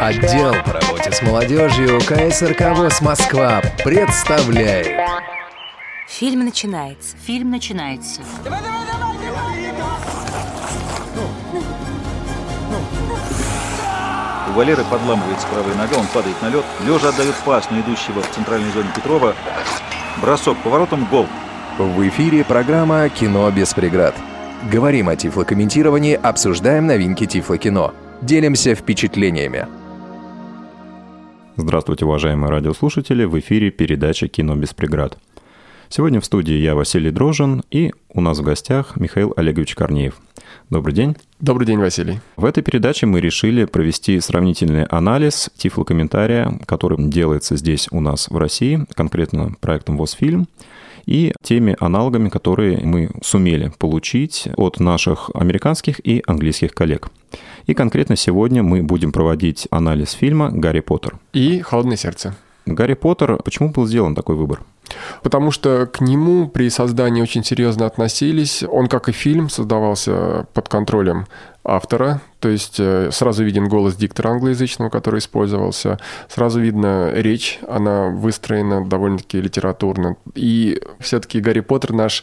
Отдел по работе с молодежью КСРК ВОЗ Москва представляет Фильм начинается. Фильм начинается. У Валеры подламывается правая нога, он падает на лед. Лежа отдает пас на идущего в центральной зоне Петрова. Бросок поворотом, гол. В эфире программа «Кино без преград». Говорим о тифлокомментировании, обсуждаем новинки тифлокино. Делимся впечатлениями. Здравствуйте, уважаемые радиослушатели! В эфире передача «Кино без преград». Сегодня в студии я, Василий Дрожин, и у нас в гостях Михаил Олегович Корнеев. Добрый день. Добрый день, Василий. В этой передаче мы решили провести сравнительный анализ тифлокомментария, который делается здесь у нас в России, конкретно проектом «Восфильм», и теми аналогами, которые мы сумели получить от наших американских и английских коллег. И конкретно сегодня мы будем проводить анализ фильма «Гарри Поттер». И «Холодное сердце». Гарри Поттер, почему был сделан такой выбор? Потому что к нему при создании очень серьезно относились. Он, как и фильм, создавался под контролем автора, то есть э, сразу виден голос диктора англоязычного, который использовался, сразу видно речь, она выстроена довольно-таки литературно. И все-таки Гарри Поттер наш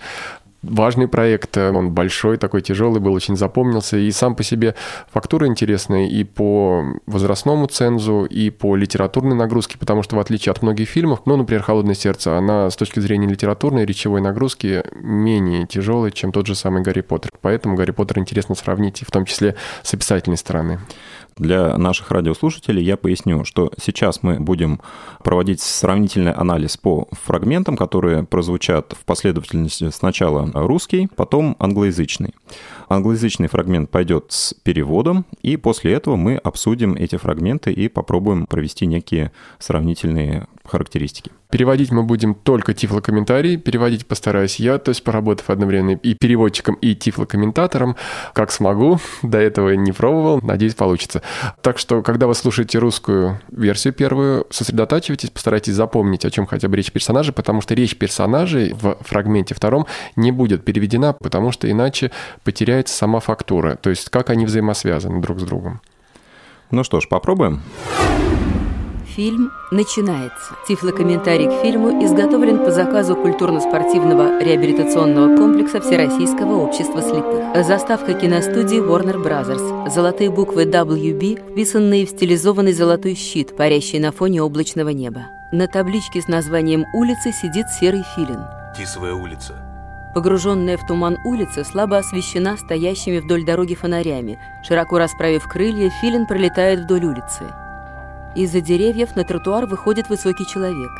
важный проект, он большой, такой тяжелый был, очень запомнился, и сам по себе фактура интересная и по возрастному цензу, и по литературной нагрузке, потому что в отличие от многих фильмов, ну, например, «Холодное сердце», она с точки зрения литературной речевой нагрузки менее тяжелая, чем тот же самый «Гарри Поттер». Поэтому «Гарри Поттер» интересно сравнить, в том числе с описательной стороны. Для наших радиослушателей я поясню, что сейчас мы будем проводить сравнительный анализ по фрагментам, которые прозвучат в последовательности сначала русский, потом англоязычный. Англоязычный фрагмент пойдет с переводом, и после этого мы обсудим эти фрагменты и попробуем провести некие сравнительные характеристики. Переводить мы будем только тифлокомментарий, переводить постараюсь я, то есть поработав одновременно и переводчиком, и тифлокомментатором, как смогу, до этого не пробовал, надеюсь, получится. Так что, когда вы слушаете русскую версию первую, сосредотачивайтесь, постарайтесь запомнить, о чем хотя бы речь персонажей, потому что речь персонажей в фрагменте втором не будет переведена, потому что иначе потеряется сама фактура, то есть как они взаимосвязаны друг с другом. Ну что ж, попробуем. Фильм начинается. Тифлокомментарий к фильму изготовлен по заказу культурно-спортивного реабилитационного комплекса Всероссийского общества слепых. Заставка киностудии Warner Brothers. Золотые буквы WB, вписанные в стилизованный золотой щит, парящий на фоне облачного неба. На табличке с названием улицы сидит серый филин. Тисовая улица. Погруженная в туман улица слабо освещена стоящими вдоль дороги фонарями. Широко расправив крылья, филин пролетает вдоль улицы. Из-за деревьев на тротуар выходит высокий человек.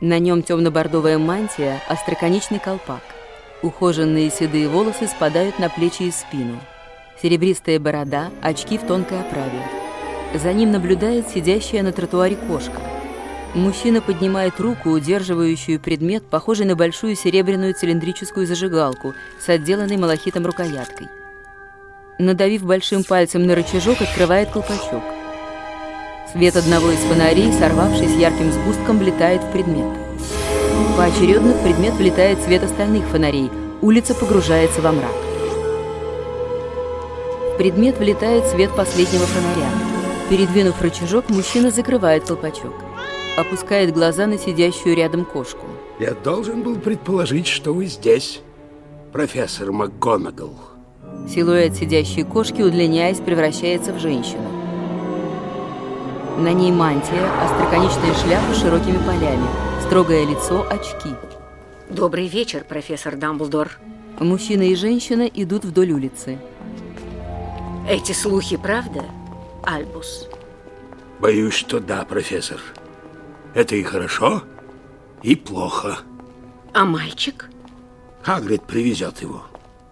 На нем темно-бордовая мантия, остроконечный колпак. Ухоженные седые волосы спадают на плечи и спину. Серебристая борода, очки в тонкой оправе. За ним наблюдает сидящая на тротуаре кошка. Мужчина поднимает руку, удерживающую предмет, похожий на большую серебряную цилиндрическую зажигалку с отделанной малахитом рукояткой. Надавив большим пальцем на рычажок, открывает колпачок. Свет одного из фонарей, сорвавшись ярким сгустком, влетает в предмет. Поочередно в предмет влетает свет остальных фонарей. Улица погружается во мрак. В предмет влетает свет последнего фонаря. Передвинув рычажок, мужчина закрывает колпачок. Опускает глаза на сидящую рядом кошку. Я должен был предположить, что вы здесь, профессор МакГонагал. Силуэт сидящей кошки, удлиняясь, превращается в женщину. На ней мантия, остроконечная шляпа с широкими полями, строгое лицо, очки. Добрый вечер, профессор Дамблдор. Мужчина и женщина идут вдоль улицы. Эти слухи правда, Альбус? Боюсь, что да, профессор. Это и хорошо, и плохо. А мальчик? Хагрид привезет его.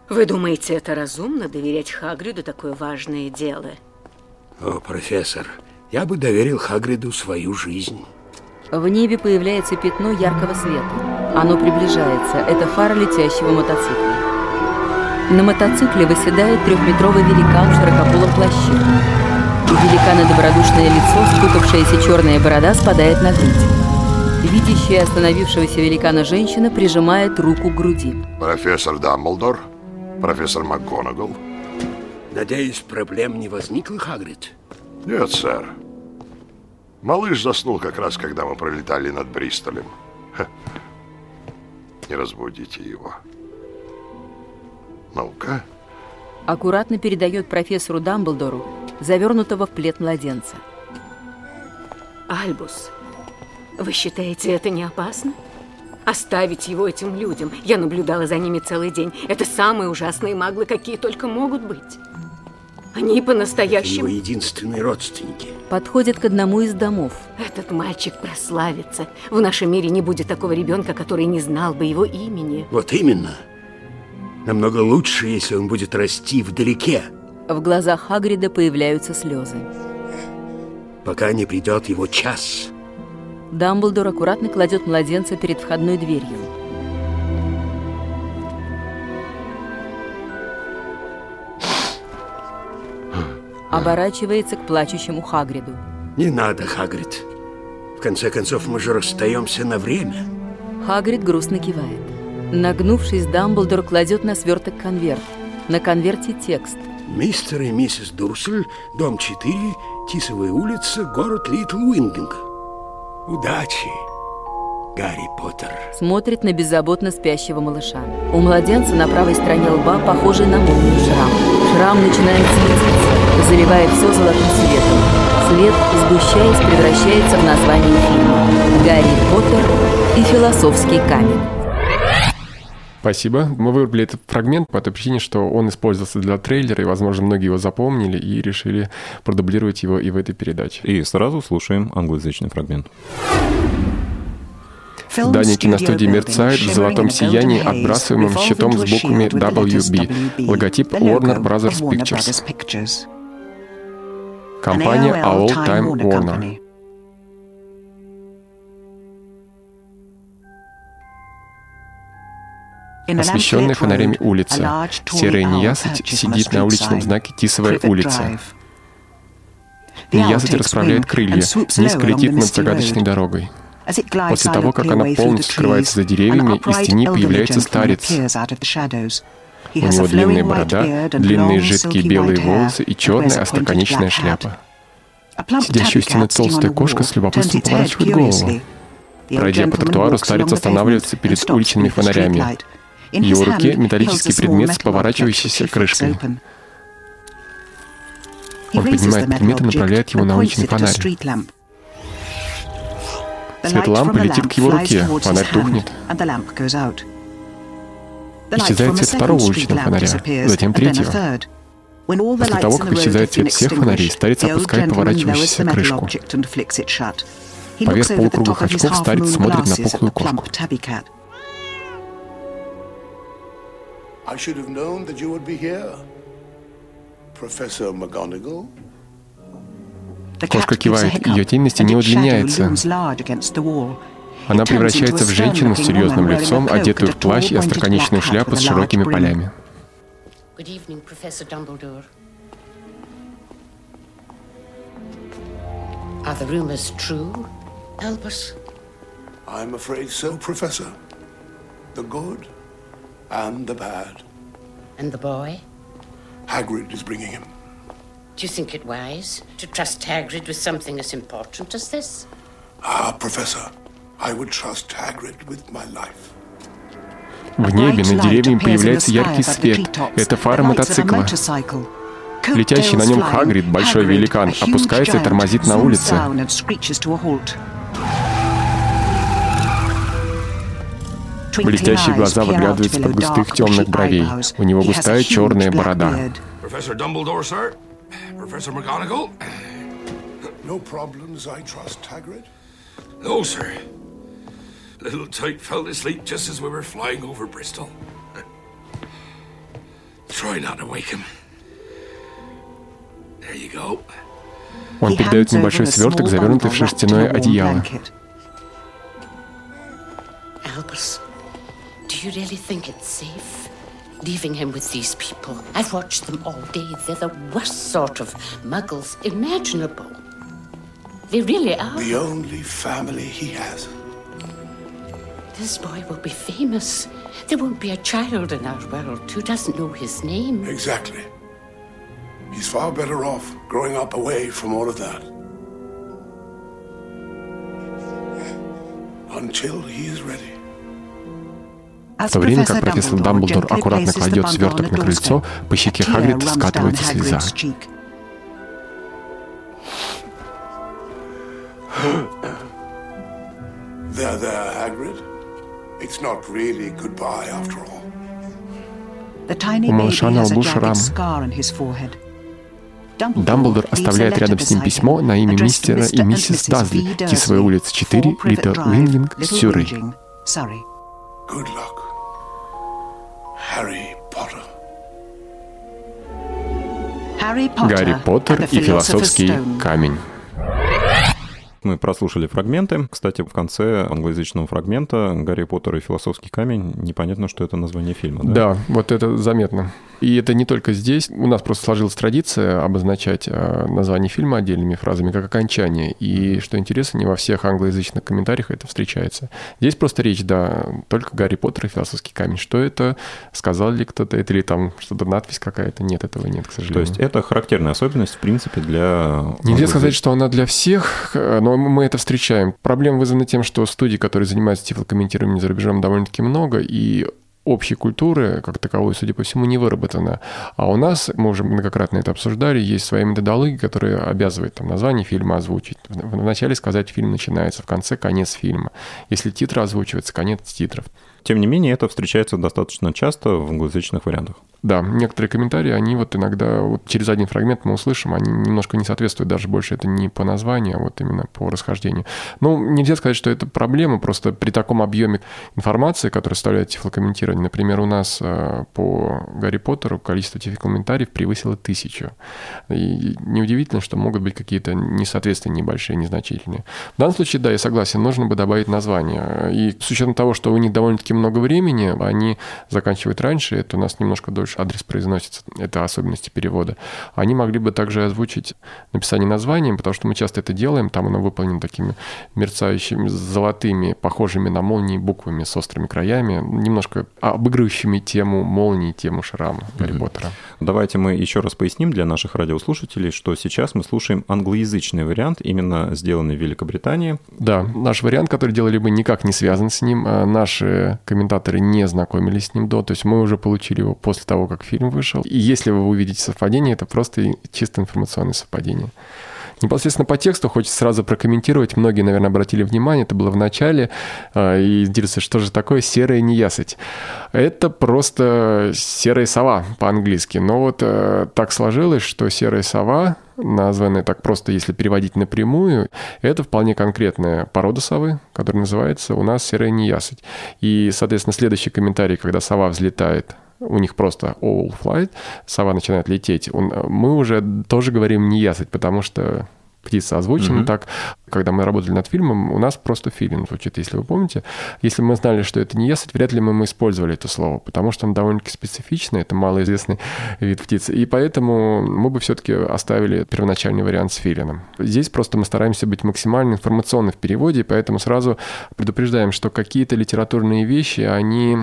Вы думаете, это разумно доверять Хагриду такое важное дело? О, профессор, я бы доверил Хагриду свою жизнь. В небе появляется пятно яркого света. Оно приближается. Это фара летящего мотоцикла. На мотоцикле выседает трехметровый великан в широкополом плаще. У великана добродушное лицо, спутавшаяся черная борода спадает на грудь. Видящая остановившегося великана женщина прижимает руку к груди. Профессор Дамблдор, профессор МакГонагал. Надеюсь, проблем не возникло, Хагрид? Нет, сэр. Малыш заснул как раз, когда мы пролетали над Бристолем. Ха. Не разбудите его. Ну-ка. Аккуратно передает профессору Дамблдору, завернутого в плед младенца. Альбус, вы считаете это не опасно? Оставить его этим людям. Я наблюдала за ними целый день. Это самые ужасные маглы, какие только могут быть. Они Его по-настоящему... единственные родственники. Подходит к одному из домов. Этот мальчик прославится. В нашем мире не будет такого ребенка, который не знал бы его имени. Вот именно. Намного лучше, если он будет расти вдалеке, В глазах Хагрида появляются слезы. пока не придет его час. Дамблдор аккуратно кладет младенца перед входной дверью. Оборачивается к плачущему Хагриду. Не надо, Хагрид. В конце концов, мы же расстаемся на время. Хагрид грустно кивает. Нагнувшись, Дамблдор кладет на сверток конверт. На конверте текст. Мистер и миссис Дурсель, дом 4, Тисовая улица, город Литл Уингинг. Удачи, Гарри Поттер. Смотрит на беззаботно спящего малыша. У младенца на правой стороне лба похожий на молнию шрам. Шрам начинает светиться, заливая все золотым светом. Свет, сгущаясь, превращается в название фильма «Гарри Поттер и философский камень». Спасибо. Мы выбрали этот фрагмент по той причине, что он использовался для трейлера, и, возможно, многие его запомнили и решили продублировать его и в этой передаче. И сразу слушаем англоязычный фрагмент. Здание киностудии мерцает в золотом сиянии, отбрасываемым щитом с буквами WB, логотип Warner Brothers Pictures. Компания All Time Warner. Освещенная фонарями улица. Серая неясыть сидит на уличном знаке «Тисовая улица». Неясыть расправляет крылья, низко летит над загадочной дорогой. После того, как она полностью скрывается за деревьями, из тени появляется старец. У него длинная борода, длинные жидкие белые волосы и черная остроконечная шляпа. Сидящая у стены толстая кошка с любопытством поворачивает голову. Пройдя по тротуару, старец останавливается перед уличными фонарями. В его руке металлический предмет с поворачивающейся крышкой. Он поднимает предмет и направляет его на уличный фонарь. Свет лампы летит к его руке, фонарь тухнет. Исчезает свет второго уличного фонаря, затем третьего. После того, как исчезает свет всех фонарей, старец опускает поворачивающуюся крышку. Поверх полукруглых очков старец смотрит на пухлую кошку. I should have known that you would be here. Professor McGonagall? Кошка кивает, ее тень на стене удлиняется. Она превращается в женщину с серьезным лицом, одетую в плащ и остроконечную шляпу с широкими полями. Are the rumors true, Albus? I'm afraid so, Professor. The good and the bad. And the boy? Hagrid is bringing him. Do you think it wise to trust Hagrid with something as important as this? Ah, Professor, I would trust Hagrid with my life. В небе над деревьями появляется яркий свет. Это фара мотоцикла. Летящий на нем Хагрид, большой великан, опускается и тормозит на улице. Блестящие глаза выглядывают из-под густых темных бровей. У него густая черная борода. Professor Dumbledore, sir? Professor McGonagall? No problems, I trust, Hagrid? No, sir. Little Tyke fell asleep just as we were flying over Bristol. Try not to wake him. There you go. Он передает небольшой сверток, завернутый в шерстяное одеяло. Albus, do you really think it's safe? Leaving him with these people. I've watched them all day. They're the worst sort of muggles imaginable. They really are. The only family he has. This boy will be famous. There won't be a child in our world who doesn't know his name. Exactly. He's far better off growing up away from all of that. Until he is ready. В то время как профессор Дамблдор аккуратно кладет сверток на крыльцо, по щеке Хагрида скатывается слеза. There, there, Hagrid. It's not really goodbye after all. У малыша на лбу шрам. Дамблдор оставляет рядом с ним письмо на имя мистера и миссис Дазли, Тисовая улица 4, Литл Уингинг, Сюррей. Good luck, Harry Potter. Гарри Поттер и философский камень. Мы прослушали фрагменты. Кстати, в конце англоязычного фрагмента «Гарри Поттер и философский камень» непонятно, что это название фильма, да? Да, вот это заметно. И это не только здесь. У нас просто сложилась традиция обозначать э, название фильма отдельными фразами, как окончание. И, что интересно, не во всех англоязычных комментариях это встречается. Здесь просто речь, да, только «Гарри Поттер и философский камень». Что это? Сказал ли кто-то это? Или там что-то надпись какая-то? Нет, этого нет, к сожалению. То есть это характерная особенность, в принципе, для... Нельзя сказать, что она для всех, но мы это встречаем. Проблема вызвана тем, что студии, которые занимаются тифлокомментированием за рубежом, довольно-таки много, и общей культуры, как таковой, судя по всему, не выработана. А у нас, мы уже многократно это обсуждали, есть своя методология, которая обязывает там, название фильма озвучить. Вначале сказать, фильм начинается, в конце конец фильма. Если титры озвучиваются, конец титров. Тем не менее, это встречается достаточно часто в англоязычных вариантах. Да, некоторые комментарии, они вот иногда вот через один фрагмент мы услышим, они немножко не соответствуют, даже больше это не по названию, а вот именно по расхождению. Ну, нельзя сказать, что это проблема, просто при таком объеме информации, который составляет тифлокомментирование, например, у нас э, по Гарри Поттеру количество тифлокомментариев превысило тысячу. И неудивительно, что могут быть какие-то несоответствия небольшие, незначительные. В данном случае, да, я согласен, нужно бы добавить название. И с учетом того, что у них довольно-таки много времени, они заканчивают раньше, это у нас немножко дольше адрес произносится, это особенности перевода. Они могли бы также озвучить написание названием, потому что мы часто это делаем, там оно выполнено такими мерцающими золотыми, похожими на молнии буквами с острыми краями, немножко обыгрывающими тему молнии, тему шрама Гарри mm-hmm. Поттера. Давайте мы еще раз поясним для наших радиослушателей, что сейчас мы слушаем англоязычный вариант, именно сделанный в Великобритании. Да, наш вариант, который делали бы, никак не связан с ним. А наши комментаторы не знакомились с ним до, то есть мы уже получили его после того, как фильм вышел. И если вы увидите совпадение, это просто чисто информационное совпадение. Непосредственно по тексту хочется сразу прокомментировать. Многие, наверное, обратили внимание, это было в начале, а, и интересуется, что же такое серая неясыть. Это просто серая сова по-английски. Но вот э, так сложилось, что серая сова, названная так просто, если переводить напрямую, это вполне конкретная порода совы, которая называется у нас серая неясыть. И, соответственно, следующий комментарий, когда сова взлетает у них просто all flight, сова начинает лететь, он, мы уже тоже говорим не ясать, потому что птица озвучена mm-hmm. так. Когда мы работали над фильмом, у нас просто филин звучит, если вы помните. Если мы знали, что это не ясать, вряд ли мы, мы использовали это слово, потому что он довольно-таки специфичный, это малоизвестный вид птицы. И поэтому мы бы все-таки оставили первоначальный вариант с филином. Здесь просто мы стараемся быть максимально информационны в переводе, и поэтому сразу предупреждаем, что какие-то литературные вещи, они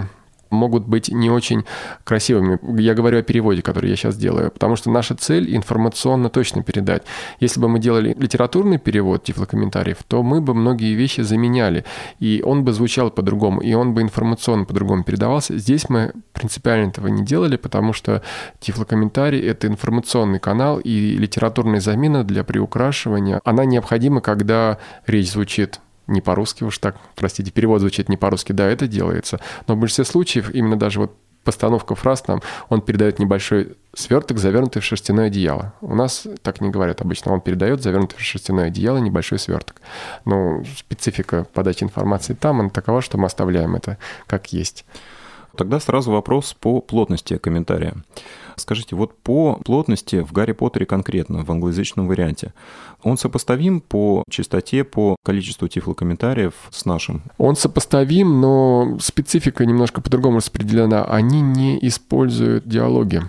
могут быть не очень красивыми. Я говорю о переводе, который я сейчас делаю, потому что наша цель информационно точно передать. Если бы мы делали литературный перевод тифлокомментариев, то мы бы многие вещи заменяли, и он бы звучал по-другому, и он бы информационно по-другому передавался. Здесь мы принципиально этого не делали, потому что тифлокомментарий — это информационный канал, и литературная замена для приукрашивания, она необходима, когда речь звучит не по-русски уж так, простите, перевод звучит не по-русски, да, это делается. Но в большинстве случаев именно даже вот постановка фраз нам, он передает небольшой сверток, завернутый в шерстяное одеяло. У нас так не говорят обычно. Он передает завернутый в шерстяное одеяло небольшой сверток. Но специфика подачи информации там, она такова, что мы оставляем это как есть. Тогда сразу вопрос по плотности комментария. Скажите, вот по плотности в Гарри Поттере конкретно, в англоязычном варианте, он сопоставим по частоте, по количеству тифлокомментариев с нашим? Он сопоставим, но специфика немножко по-другому распределена. Они не используют диалоги.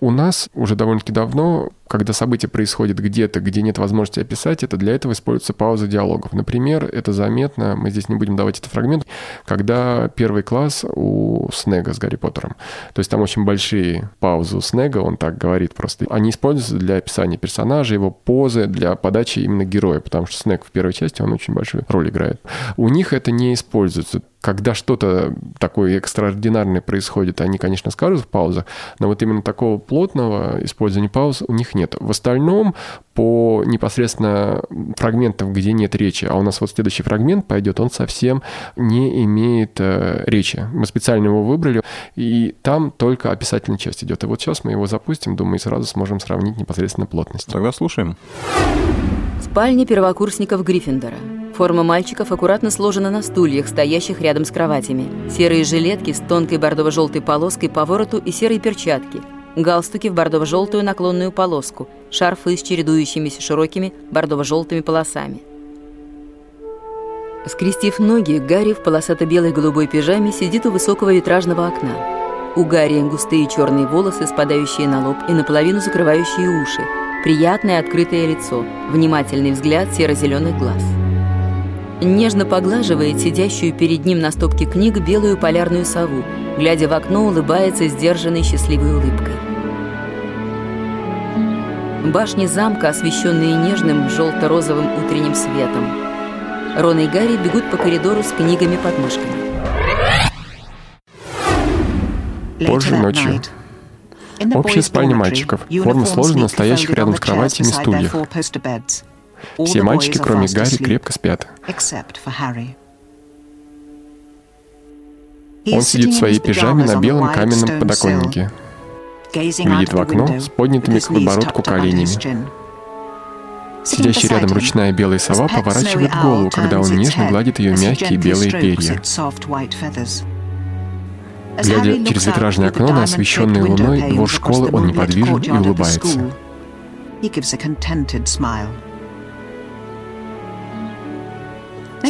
У нас уже довольно-таки давно когда событие происходит где-то, где нет возможности описать это, для этого используется пауза диалогов. Например, это заметно, мы здесь не будем давать этот фрагмент, когда первый класс у Снега с Гарри Поттером. То есть там очень большие паузы у Снега, он так говорит просто. Они используются для описания персонажа, его позы, для подачи именно героя, потому что Снег в первой части, он очень большую роль играет. У них это не используется когда что-то такое экстраординарное происходит, они, конечно, скажут в паузах, но вот именно такого плотного использования пауз у них нет. В остальном по непосредственно фрагментам, где нет речи, а у нас вот следующий фрагмент пойдет, он совсем не имеет э, речи. Мы специально его выбрали, и там только описательная часть идет. И вот сейчас мы его запустим, думаю, и сразу сможем сравнить непосредственно плотность. Тогда слушаем. Спальня первокурсников Гриффиндора. Форма мальчиков аккуратно сложена на стульях, стоящих рядом с кроватями. Серые жилетки с тонкой бордово-желтой полоской по вороту и серые перчатки. Галстуки в бордово-желтую наклонную полоску. Шарфы с чередующимися широкими бордово-желтыми полосами. Скрестив ноги, Гарри в полосато-белой голубой пижаме сидит у высокого витражного окна. У Гарри густые черные волосы, спадающие на лоб и наполовину закрывающие уши. Приятное открытое лицо, внимательный взгляд серо-зеленых глаз нежно поглаживает сидящую перед ним на стопке книг белую полярную сову, глядя в окно, улыбается сдержанной счастливой улыбкой. Башни замка, освещенные нежным желто-розовым утренним светом. Рон и Гарри бегут по коридору с книгами под мышками. Позже ночью. Общая спальня мальчиков. Форма сложена стоящих рядом с кроватями стульев. Все мальчики, кроме Гарри, крепко спят. Он сидит в своей пижаме на белом каменном подоконнике. Глядит в окно с поднятыми к подбородку коленями. Сидящая рядом ручная белая сова поворачивает голову, когда он нежно гладит ее мягкие белые перья. Глядя через витражное окно на освещенный луной двор школы, он неподвижен и улыбается.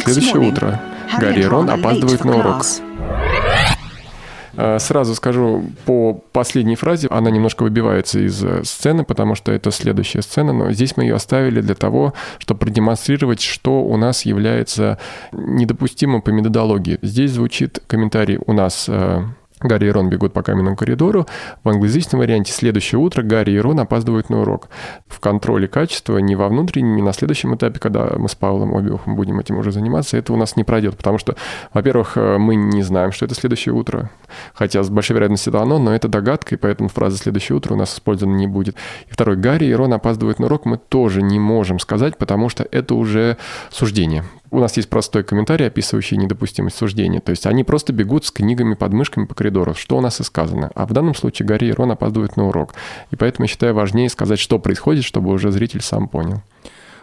Следующее утро. Гарри и Рон опаздывают на урок. А, сразу скажу по последней фразе, она немножко выбивается из э, сцены, потому что это следующая сцена, но здесь мы ее оставили для того, чтобы продемонстрировать, что у нас является недопустимым по методологии. Здесь звучит комментарий у нас э, Гарри и Рон бегут по каменному коридору. В англоязычном варианте «Следующее утро» Гарри и Рон опаздывают на урок. В контроле качества ни во внутреннем, ни на следующем этапе, когда мы с Павлом Обиухом будем этим уже заниматься, это у нас не пройдет, потому что, во-первых, э, мы не знаем, что это следующее утро, хотя с большой вероятностью это оно, но это догадка, и поэтому фраза «следующее утро» у нас использована не будет. И второй, Гарри и Рон опаздывают на урок, мы тоже не можем сказать, потому что это уже суждение. У нас есть простой комментарий, описывающий недопустимость суждения. То есть они просто бегут с книгами под мышками по коридору, что у нас и сказано. А в данном случае Гарри и Рон опаздывают на урок. И поэтому я считаю важнее сказать, что происходит, чтобы уже зритель сам понял.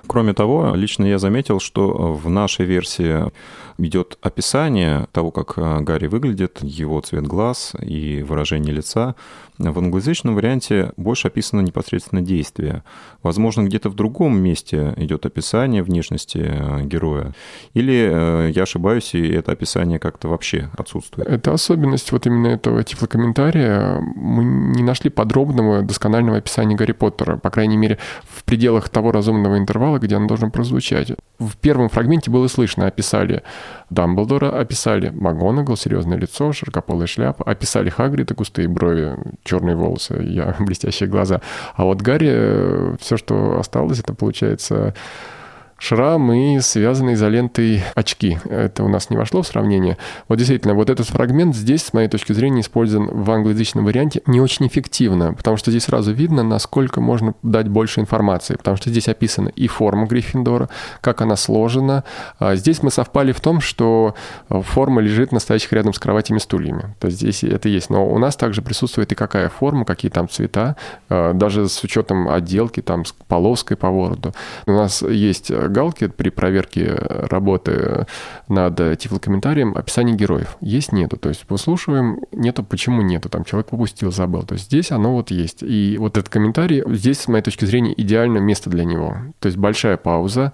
Кроме того, лично я заметил, что в нашей версии идет описание того, как э, Гарри выглядит, его цвет глаз и выражение лица. В англоязычном варианте больше описано непосредственно действие. Возможно, где-то в другом месте идет описание внешности э, героя. Или э, я ошибаюсь, и это описание как-то вообще отсутствует. Это особенность вот именно этого тифлокомментария. Мы не нашли подробного, досконального описания Гарри Поттера, по крайней мере, в пределах того разумного интервала, где он должен прозвучать. В первом фрагменте было слышно, описали Дамблдора, описали МакГонагал, серьезное лицо, широкополая шляпа, описали Хагрида, густые брови, черные волосы, я, блестящие глаза. А вот Гарри, э, все, что осталось, это получается шрам и связанные изолентой очки. Это у нас не вошло в сравнение. Вот действительно, вот этот фрагмент здесь, с моей точки зрения, использован в англоязычном варианте не очень эффективно, потому что здесь сразу видно, насколько можно дать больше информации, потому что здесь описана и форма Гриффиндора, как она сложена. А здесь мы совпали в том, что форма лежит настоящих рядом с кроватями стульями. То есть здесь это есть. Но у нас также присутствует и какая форма, какие там цвета, а, даже с учетом отделки, там, с полоской по вороту. У нас есть галки при проверке работы над тифлокомментарием описание героев. Есть, нету. То есть выслушиваем, нету, почему нету. Там человек попустил, забыл. То есть здесь оно вот есть. И вот этот комментарий, здесь, с моей точки зрения, идеальное место для него. То есть большая пауза,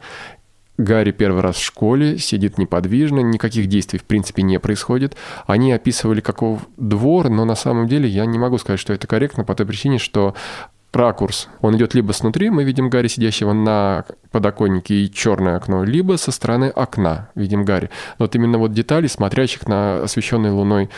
Гарри первый раз в школе, сидит неподвижно, никаких действий в принципе не происходит. Они описывали каков двор, но на самом деле я не могу сказать, что это корректно по той причине, что ракурс. Он идет либо снутри, мы видим Гарри, сидящего на подоконнике и черное окно, либо со стороны окна видим Гарри. Вот именно вот детали, смотрящих на освещенный луной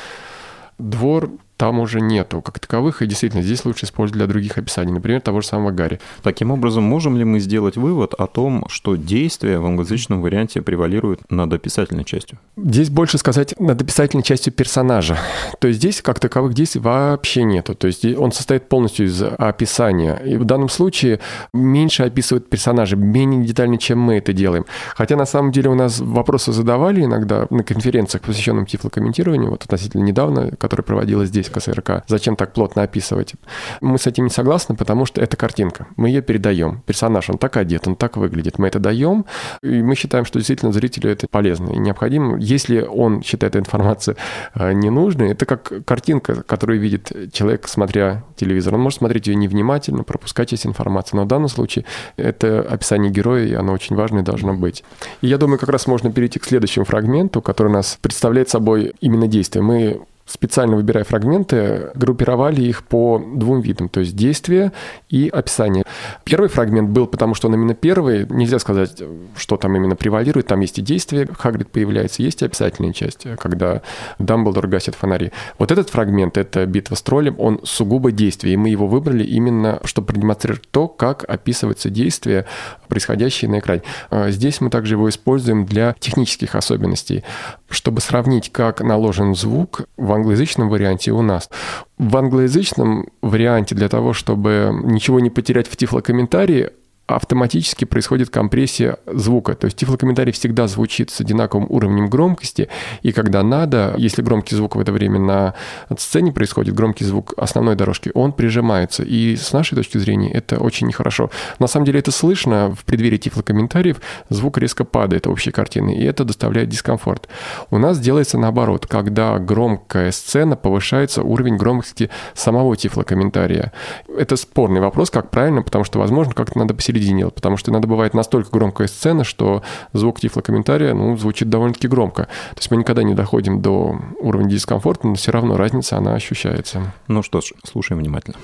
двор, там уже нету как таковых, и действительно здесь лучше использовать для других описаний, например, того же самого Гарри. Таким образом, можем ли мы сделать вывод о том, что действие в англоязычном варианте превалирует над описательной частью? Здесь больше сказать над описательной частью персонажа. То есть здесь как таковых действий вообще нету. То есть он состоит полностью из описания. И в данном случае меньше описывает персонажа, менее детально, чем мы это делаем. Хотя на самом деле у нас вопросы задавали иногда на конференциях, посвященных тифлокомментированию, вот относительно недавно, которая проводилась здесь, КСРК. Зачем так плотно описывать? Мы с этим не согласны, потому что это картинка. Мы ее передаем. Персонаж, он так одет, он так выглядит. Мы это даем, и мы считаем, что действительно зрителю это полезно и необходимо. Если он считает эту информацию э, ненужной, это как картинка, которую видит человек, смотря телевизор. Он может смотреть ее невнимательно, пропускать часть информации. Но в данном случае это описание героя, и оно очень важное должно быть. И я думаю, как раз можно перейти к следующему фрагменту, который нас представляет собой именно действие. Мы специально выбирая фрагменты, группировали их по двум видам, то есть действие и описание. Первый фрагмент был, потому что он именно первый, нельзя сказать, что там именно превалирует, там есть и действие, Хагрид появляется, есть и описательная часть, когда Дамблдор гасит фонари. Вот этот фрагмент, это битва с троллем, он сугубо действие, и мы его выбрали именно, чтобы продемонстрировать то, как описывается действие, происходящее на экране. А здесь мы также его используем для технических особенностей, чтобы сравнить, как наложен звук в англоязычном варианте у нас. В англоязычном варианте для того, чтобы ничего не потерять в тифлокомментарии, автоматически происходит компрессия звука. То есть тифлокомментарий всегда звучит с одинаковым уровнем громкости, и когда надо, если громкий звук в это время на сцене происходит, громкий звук основной дорожки, он прижимается. И с нашей точки зрения это очень нехорошо. На самом деле это слышно в преддверии тифлокомментариев, звук резко падает общей картины, и это доставляет дискомфорт. У нас делается наоборот, когда громкая сцена повышается уровень громкости самого тифлокомментария. Это спорный вопрос, как правильно, потому что, возможно, как-то надо посередине середине, потому что иногда бывает настолько громкая сцена, что звук тифлокомментария ну, звучит довольно-таки громко. То есть мы никогда не доходим до уровня дискомфорта, но все равно разница, она ощущается. Ну что ж, слушаем внимательно.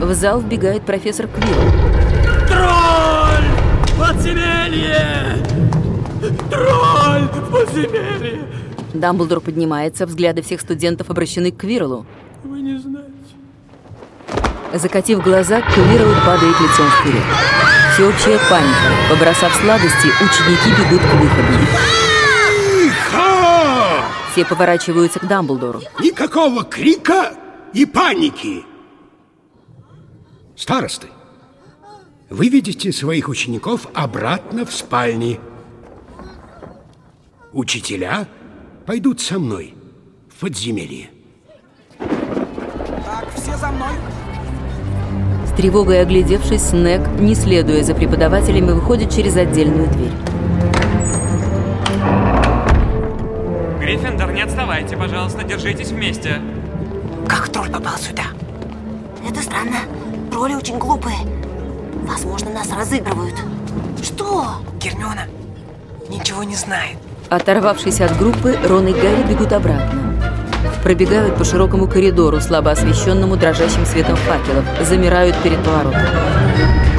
В зал вбегает профессор Квилл. Тролль! Подземелье! Тролль подземелье! Дамблдор поднимается, взгляды всех студентов обращены к Квирлу. Вы не знаете. Закатив глаза, Квирл падает лицом вперед. Всеобщая паника. Побросав сладости, ученики бегут к выходу. Тихо! Все поворачиваются к Дамблдору. Никакого крика и паники! Старосты, выведите своих учеников обратно в спальни. Учителя пойдут со мной в подземелье. Так, все за мной. Тревогой оглядевшись, Снег, не следуя за преподавателями, выходит через отдельную дверь. Гриффиндор, не отставайте, пожалуйста, держитесь вместе. Как тролль попал сюда? Это странно. Тролли очень глупые. Возможно, нас разыгрывают. Что? Гермиона ничего не знает. Оторвавшись от группы, Рон и Гарри бегут обратно. Пробегают по широкому коридору, слабо освещенному дрожащим светом факелов, замирают перед поворотом.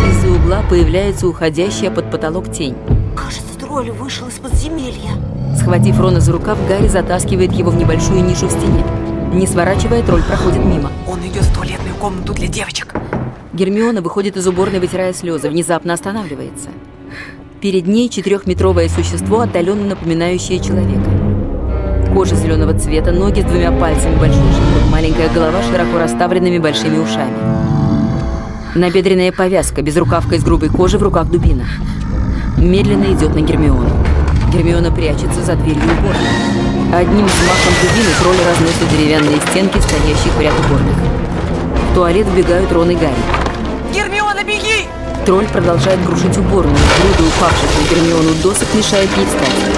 Из-за угла появляется уходящая под потолок тень. Кажется, тролль вышел из подземелья. Схватив Рона за рукав, Гарри затаскивает его в небольшую нишу в стене. Не сворачивая, тролль проходит мимо. Он идет в туалетную комнату для девочек. Гермиона выходит из уборной, вытирая слезы, внезапно останавливается. Перед ней четырехметровое существо, отдаленно напоминающее человека. Кожа зеленого цвета, ноги с двумя пальцами, большой живот, маленькая голова широко расставленными большими ушами. Набедренная повязка, безрукавка из грубой кожи, в руках дубина. Медленно идет на Гермиону. Гермиона прячется за дверью уборной. Одним взмахом дубины тролль разносит деревянные стенки, стоящих в ряд уборных. В туалет вбегают Рон и Гарри. Гермиона, беги! Тролль продолжает крушить уборную. Груды упавших на Гермиону досок мешают ей встать.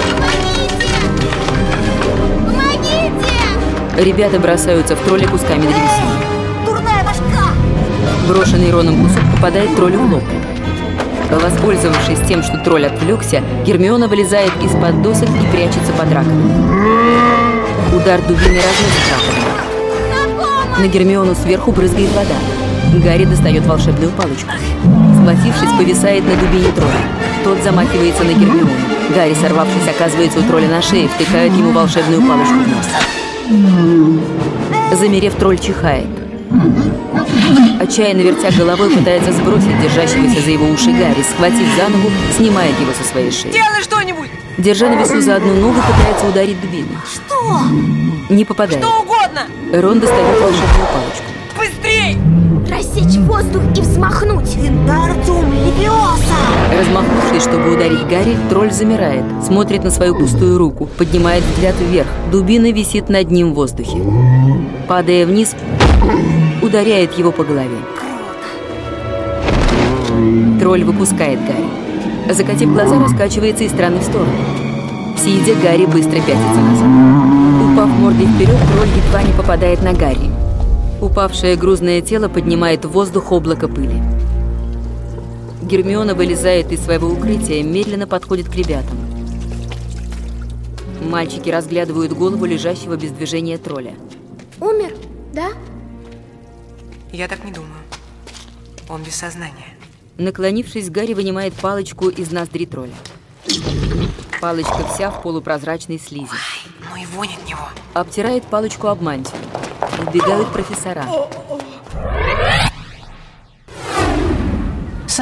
Ребята бросаются в тролля кусками древесины. Дурная башка! Брошенный Роном кусок попадает троллю в лоб. Воспользовавшись тем, что тролль отвлекся, Гермиона вылезает из-под досок и прячется под раковиной. Удар дубины разносит раковину. На Гермиону сверху брызгает вода. Гарри достает волшебную палочку. Схватившись, повисает на дубине тролля. Тот замахивается на Гермиону. Гарри, сорвавшись, оказывается у тролля на шее, втыкает ему волшебную палочку в нос. Замерев, тролль чихает. Отчаянно вертя головой, пытается сбросить держащегося за его уши Гарри, схватив за ногу, снимает его со своей шеи. Делай что-нибудь! Держа на весу за одну ногу, пытается ударить дубиной. Что? Не попадает. Что угодно! Рон достает волшебную палочку. Воздух и взмахнуть. Интардум левиоса. Размахнувшись, чтобы ударить Гарри, тролль замирает, смотрит на свою пустую руку, поднимает взгляд вверх. Дубина висит над ним в воздухе. Падая вниз, ударяет его по голове. Тролль выпускает Гарри. Закатив глаза, раскачивается из стороны в сторону. Сидя, Гарри быстро пятится назад. Упав мордой вперед, тролль едва не попадает на Гарри. Упавшее грузное тело поднимает в воздух облако пыли. Гермиона вылезает из своего укрытия, медленно подходит к ребятам. Мальчики разглядывают голову лежащего без движения тролля. Умер, да? Я так не думаю. Он без сознания. Наклонившись, Гарри вынимает палочку из ноздри тролля. Палочка вся в полупрозрачной слизи. Ну и вонь от него. Обтирает палочку об мантию. Убегают профессора.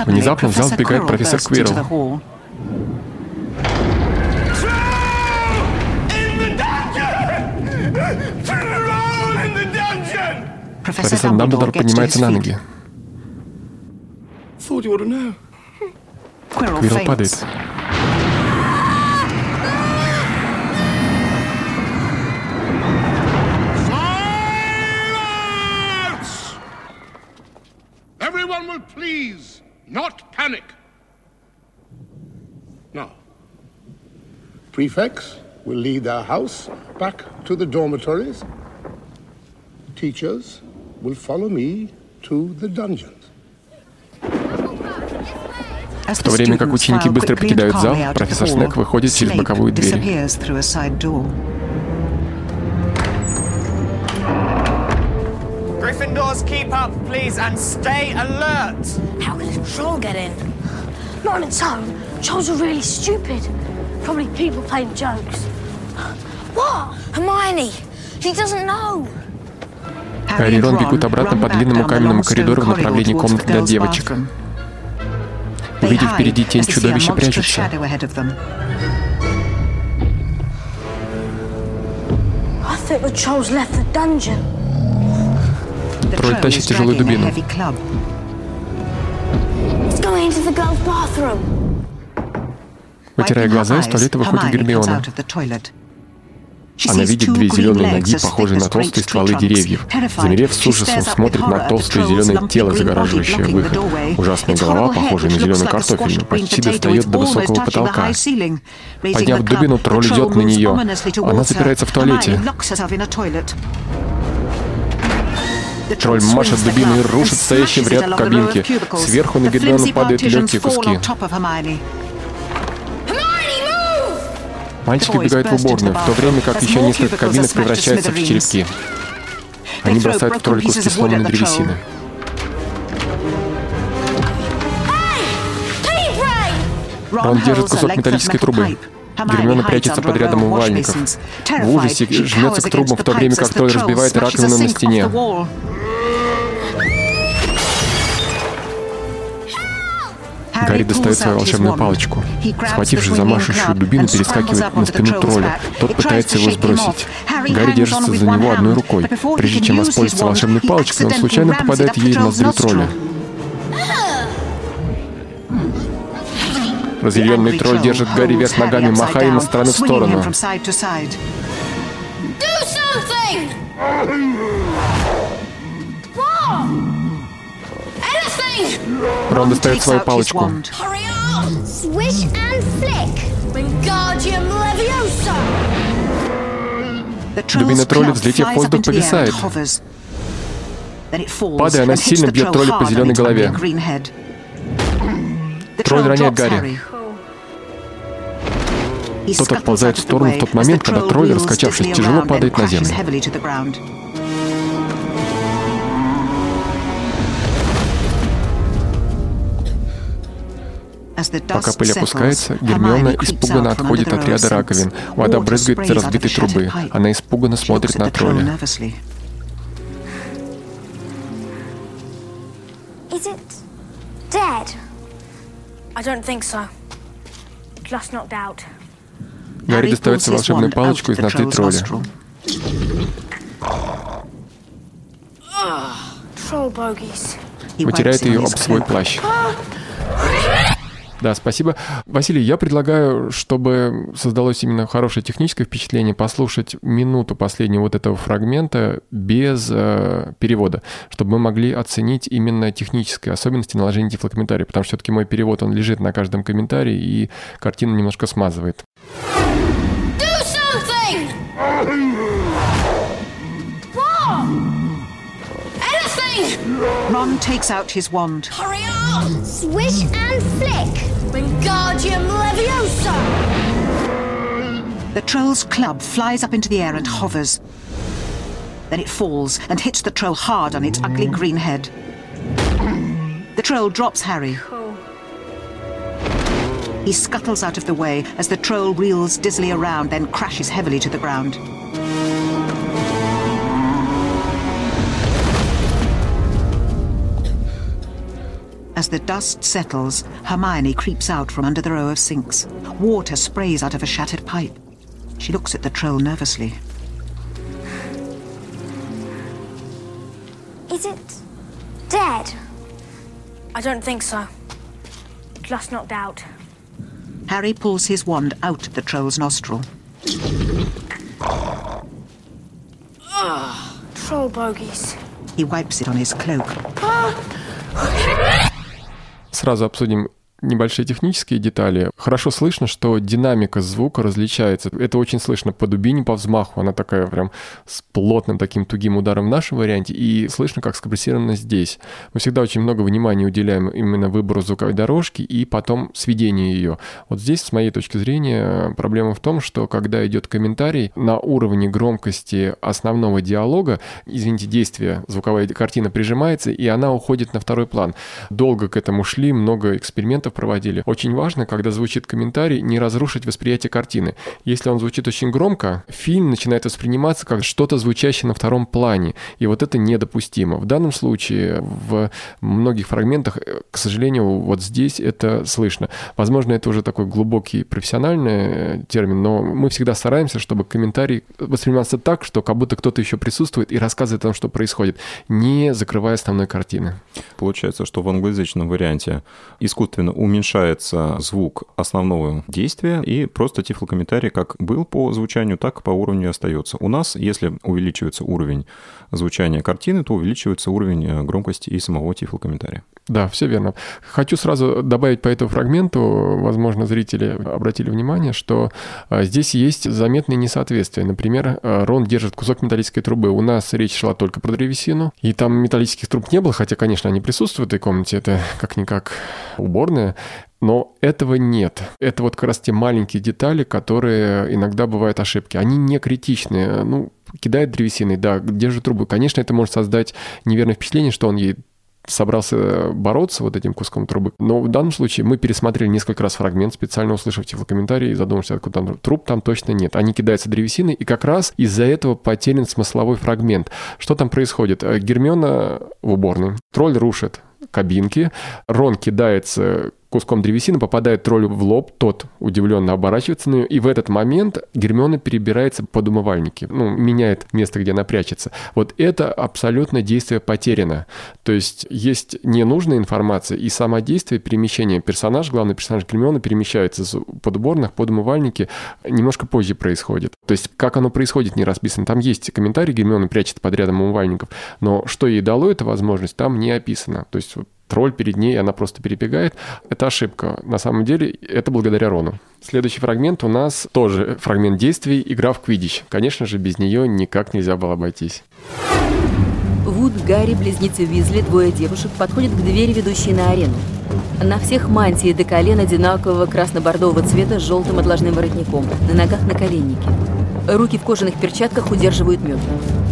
Внезапно в зал вбегает профессор Квирл. Профессор Дамблдор поднимается на ноги. Квирл падает. Not panic. Now, prefects will lead their house back to the dormitories. Teachers will follow me to the dungeons. В то время как ученики быстро покидают зал, профессор Снег выходит через боковую дверь. Keep up, please, and stay alert. How could a troll get in? Not on its own. Trolls are really stupid. Probably people playing jokes. What? Hermione! She doesn't know. Гарри и Рон бегут обратно по длинному каменному коридору в направлении комнаты для девочек. Увидев впереди тень чудовища, прячутся. I think the trolls left the dungeon. Тролль тащит тяжелую дубину. Вытирая глаза, из туалета выходит Гермиона. Она видит две зеленые ноги, похожие на толстые стволы деревьев. Замерев с ужасом, смотрит на толстое зеленое тело, загораживающее выход. Ужасная голова, похожая на зеленую картофельную, почти достает до высокого потолка. Подняв дубину, тролль идет на нее. Она запирается в туалете. Тролль машет дубиной и рушит стоящий в ряд кабинки. Сверху на Гермиону падают легкие куски. Мальчики бегают в уборную, в то время как еще несколько кабинок превращаются в черепки. Они бросают в тролль куски сломанной древесины. Рон держит кусок металлической трубы. Гермиона прячется под рядом умывальников. В ужасе жмется к трубам, в то время как тролль разбивает раковину на стене. Гарри достает свою волшебную палочку. Схватившись за машущую дубину, перескакивает на спину тролля. Тот пытается его сбросить. Гарри держится за него одной рукой. Прежде чем воспользоваться волшебной палочкой, он случайно попадает ей в ноздрю тролля. Разъяренный тролль держит Гарри вверх ногами, махая им из стороны в сторону. Рон достает свою палочку. Hurry on! Swish and flick! Wingardium Leviosa! Дубина тролля, взлетев в воздух, повисает. Падая, она сильно бьет тролля по зеленой голове. Тролль роняет Гарри. Кто-то отползает в сторону в тот момент, когда тролль, раскачавшись, тяжело падает на землю. Пока пыль опускается, Гермиона испуганно отходит от ряда раковин. Вода брызгает из разбитой трубы. Она испуганно смотрит на тролля. Dead? Гарри достает свою волшебную палочку из ноздрей тролля. Вытирает ее об свой плащ. Да, спасибо. Василий, я предлагаю, чтобы создалось именно хорошее техническое впечатление, послушать минуту последнего вот этого фрагмента без э, перевода, чтобы мы могли оценить именно технические особенности наложения тифлокомментария, потому что все-таки мой перевод, он лежит на каждом комментарии, и картину немножко смазывает. Ron takes out his wand. Hurry up! Swish and flick! Wingardium Leviosa! The troll's club flies up into the air and hovers. Then it falls and hits the troll hard on its ugly green head. The troll drops Harry. He scuttles out of the way as the troll reels dizzily around, then crashes heavily to the ground. As the dust settles, Hermione creeps out from under the row of sinks. Water sprays out of a shattered pipe. She looks at the troll nervously. Is it dead? I don't think so. Just knocked out. Harry pulls his wand out of the troll's nostril. Troll bogies. He wipes it on his cloak. Сразу обсудим небольшие технические детали. Хорошо слышно, что динамика звука различается. Это очень слышно по дубине, по взмаху. Она такая прям с плотным таким тугим ударом в нашем варианте. И слышно, как скомпрессировано здесь. Мы всегда очень много внимания уделяем именно выбору звуковой дорожки и потом сведению ее. Вот здесь, с моей точки зрения, проблема в том, что когда идет комментарий на уровне громкости основного диалога, извините, действия, звуковая картина прижимается, и она уходит на второй план. Долго к этому шли, много экспериментов проводили. Очень важно, когда звучит комментарий, не разрушить восприятие картины. Если он звучит очень громко, фильм начинает восприниматься как что-то звучащее на втором плане. И вот это недопустимо. В данном случае в многих фрагментах, э, к сожалению, вот здесь это слышно. Возможно, это уже такой глубокий профессиональный э, термин, но мы всегда стараемся, чтобы комментарий воспринимался так, что как будто кто-то еще присутствует и рассказывает о том, что происходит, не закрывая основной картины. Получается, что в англоязычном варианте искусственно уменьшается звук основного действия, и просто тифлокомментарий как был по звучанию, так и по уровню остается. У нас, если увеличивается уровень звучания картины, то увеличивается уровень э, громкости и самого тифлокомментария. Да, все верно. Хочу сразу добавить по этому фрагменту, возможно, зрители обратили внимание, что а, здесь есть заметные несоответствия. Например, а, Рон держит кусок металлической трубы. У нас речь шла только про древесину, и там металлических труб не было, хотя, конечно, они присутствуют в этой комнате, это как-никак уборная. Но этого нет. Это вот как раз те маленькие детали, которые иногда бывают ошибки. Они не критичные. Ну, кидает древесиной, да, держит трубу. Конечно, это может создать неверное впечатление, что он ей собрался бороться вот этим куском трубы. Но в данном случае мы пересмотрели несколько раз фрагмент, специально услышав тифлокомментарий и задумавшись, откуда там труб там точно нет. Они кидаются древесиной, и как раз из-за этого потерян смысловой фрагмент. Что там происходит? Гермиона в уборной, тролль рушит кабинки, Рон кидается куском древесины попадает троллю в лоб, тот удивленно оборачивается на нее, и в этот момент Гермиона перебирается под умывальники, ну, меняет место, где она прячется. Вот это абсолютно действие потеряно. То есть есть ненужная информация, и само действие перемещения персонаж, главный персонаж Гермиона перемещается с под уборных под умывальники, немножко позже происходит. То есть как оно происходит, не расписано. Там есть комментарий, Гермиона прячет под рядом умывальников, но что ей дало эта возможность, там не описано. То есть тролль перед ней, она просто перебегает. Это ошибка. На самом деле это благодаря Рону. Следующий фрагмент у нас тоже фрагмент действий, игра в квидич. Конечно же, без нее никак нельзя было обойтись. Вуд, Гарри, близнецы Визли, двое девушек подходят к двери, ведущей на арену. На всех мантии до колен одинакового красно-бордового цвета с желтым отложным воротником, на ногах наколенники. Руки в кожаных перчатках удерживают мед.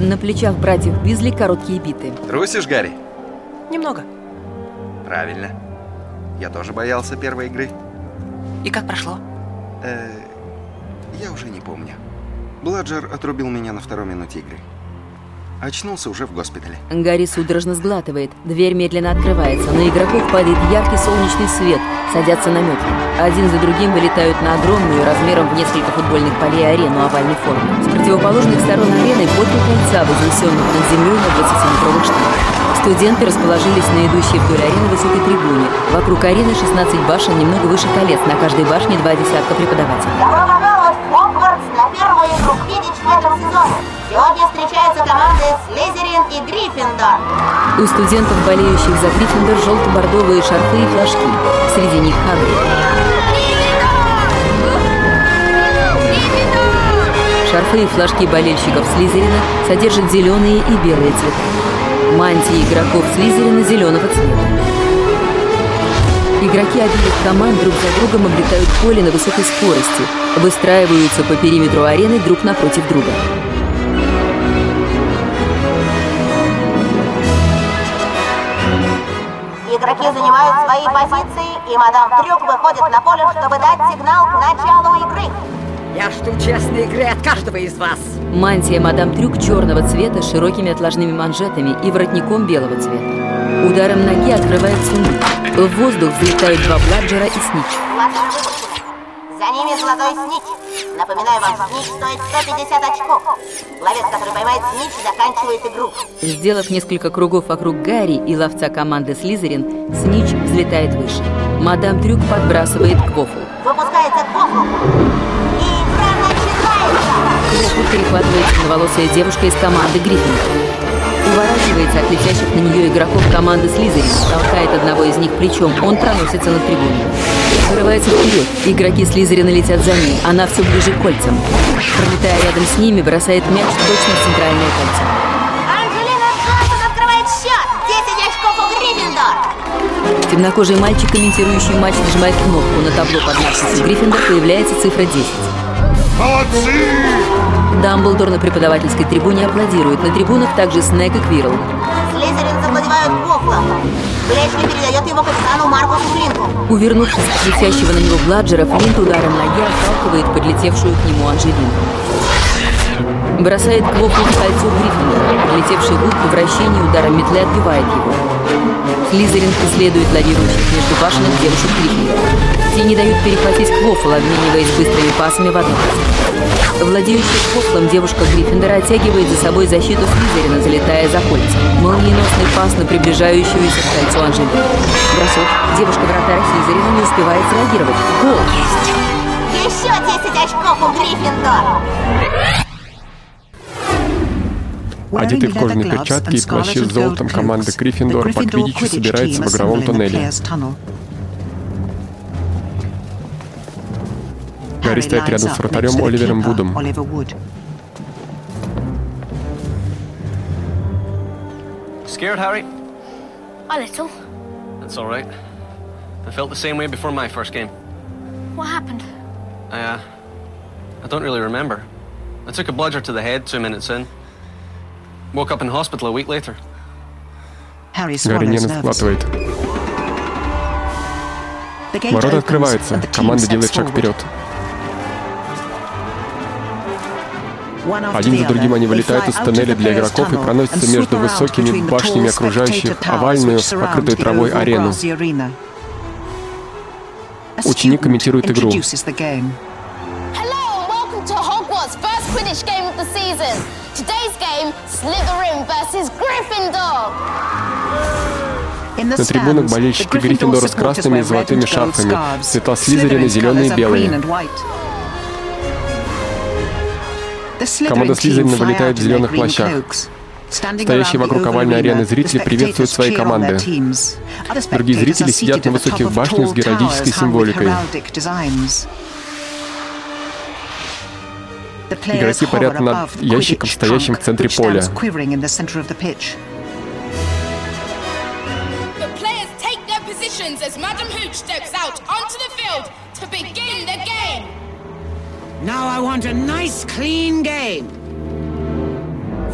На плечах братьев Визли короткие биты. Трусишь, Гарри? Немного. Правильно. Я тоже боялся первой игры. И как прошло? Э, я уже не помню. Бладжер отрубил меня на второй минуте игры. Очнулся уже в госпитале. Гарри судорожно сглатывает. Дверь медленно открывается. На игроков падает яркий солнечный свет. Садятся на метлы. Один за другим вылетают на огромную, размером в несколько футбольных полей арену овальной формы. С противоположных сторон арены по три кольца, вознесенных над землей на 20-метровых штангах. Студенты расположились на идущей вдоль арены высокой трибуне. Вокруг арены 16 башен, немного выше колец. На каждой башне два десятка преподавателей. Добро пожаловать в Хогвартс на первую игру Квиддич в этом сезоне. Сегодня встречаются команды Слизерин и Гриффиндор. У студентов, болеющих за Гриффиндор, желто-бордовые шарфы и флажки. Среди них Хагрид. Шарфы и флажки болельщиков Слизерина содержат зеленые и белые цвета. Мантии игроков Слизерина зеленого цвета. Игроки обеих команд друг за другом облетают поле на высокой скорости, выстраиваются по периметру арены друг напротив друга. Игроки занимают свои позиции, и мадам Трюк выходит на поле, чтобы дать сигнал к началу игры. Я жду честной игры от каждого из вас. Мантия мадам Трюк черного цвета с широкими отложными манжетами и воротником белого цвета. Ударом ноги открывается ник. В воздух взлетают два бладжера и снич. За ними золотой снич. Напоминаю вам, снич стоит 150 очков. Ловец, который поймает снич, заканчивает игру. Сделав несколько кругов вокруг Гарри и ловца команды Слизерин, Снич взлетает выше. Мадам Трюк подбрасывает Квофл. Выпускается Квофл. И игра начинается. Квофл перехватывает темноволосая девушка из команды Гриффиндор. Уворачивается от летящих на нее игроков команды Слизерин, толкает одного из них плечом, он проносится над трибуной. Вырывается вперед, игроки Слизерина летят за ней, она все ближе к кольцам. Пролетая рядом с ними, бросает мяч точно в центральное кольцо. Анжелина Джонсон открывает счет. 10 очков у Гриффиндор. Темнокожий мальчик, комментирующий матч, нажимает кнопку. На табло под надписью Гриффиндор появляется цифра 10. Молодцы! Дамблдор на преподавательской трибуне аплодирует. На трибунах также Снег и Квирл. Слизерин завладевают Квофлом. Блэчли передает его капитану Маркусу Флинту. Увернувшись от летящего на него Бладжера, Флинт ударом ноги отталкивает подлетевшую к нему Анжелину. Бросает Квофл в кольцо Гриффиндора. Подлетевший лук по вращении ударом метлы отбивает его. Слизерин преследует лавирующих между башенных девушек Гриффиндора. Те не дают перехватить Квофл, обмениваясь быстрыми пасами в одну Владеющая Квофлом девушка Гриффиндора оттягивает за собой защиту Слизерина, залетая за кольца. Молниеносный пас на приближающуюся к кольцу Анжелину. Бросок. Девушка-вратарь Слизерина не успевает среагировать. Гол! Еще 10 очков у Гриффиндор. Одетый в кожаные перчатки и плащи с золотом команда Гриффиндор по квиддичу собирается в игровом туннеле. Гарри стоит рядом с вратарем Оливером Вудом. Scared, Harry? A little. That's all right. I felt the same way before my first game. What happened? I, uh, I don't really remember. I took a bludger to the head two minutes in. Гарри нервно сглатывает. Ворота открываются. Команда делает шаг вперед. Один за другим они вылетают из тоннеля для игроков и проносятся между высокими башнями, окружающих овальную, покрытую травой арену. Ученик комментирует игру. Hello Today's game, Slytherin versus Gryffindor. На трибунах болельщики Гриффиндора с красными и золотыми шарфами, цвета Слизерина зеленые и белые. Команда Слизерина вылетает в зеленых плащах. Стоящие вокруг овальной арены зрители приветствуют свои команды. Другие зрители сидят на высоких башнях с геральдической символикой. Игроки парят над ящиком, стоящим в центре поля. Now I want a nice, clean game.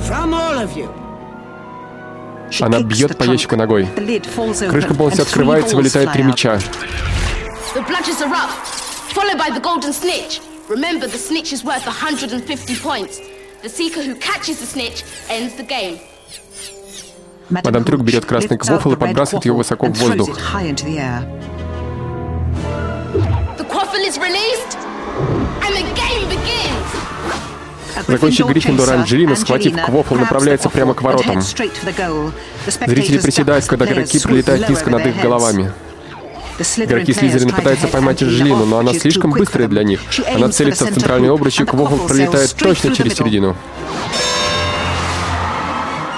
From all of you. Она бьет по ящику ногой. Крышка полностью открывается, вылетает три мяча. The bludgers are up. followed by the golden snitch. Remember, the snitch is worth 150 points. The seeker who catches the snitch ends the game. Мадам Трюк берет красный квофл и подбрасывает его высоко в воздух. The quaffle is released, and the game begins. Закончив Гриффиндор, Анджелина, схватив квофл, направляется прямо к воротам. Зрители приседают, когда игроки пролетают низко над их головами. Игроки Слизерина пытаются поймать Анджелину, но она слишком быстрая для них. Она целится в центральный обруч, и Квофл пролетает точно через середину.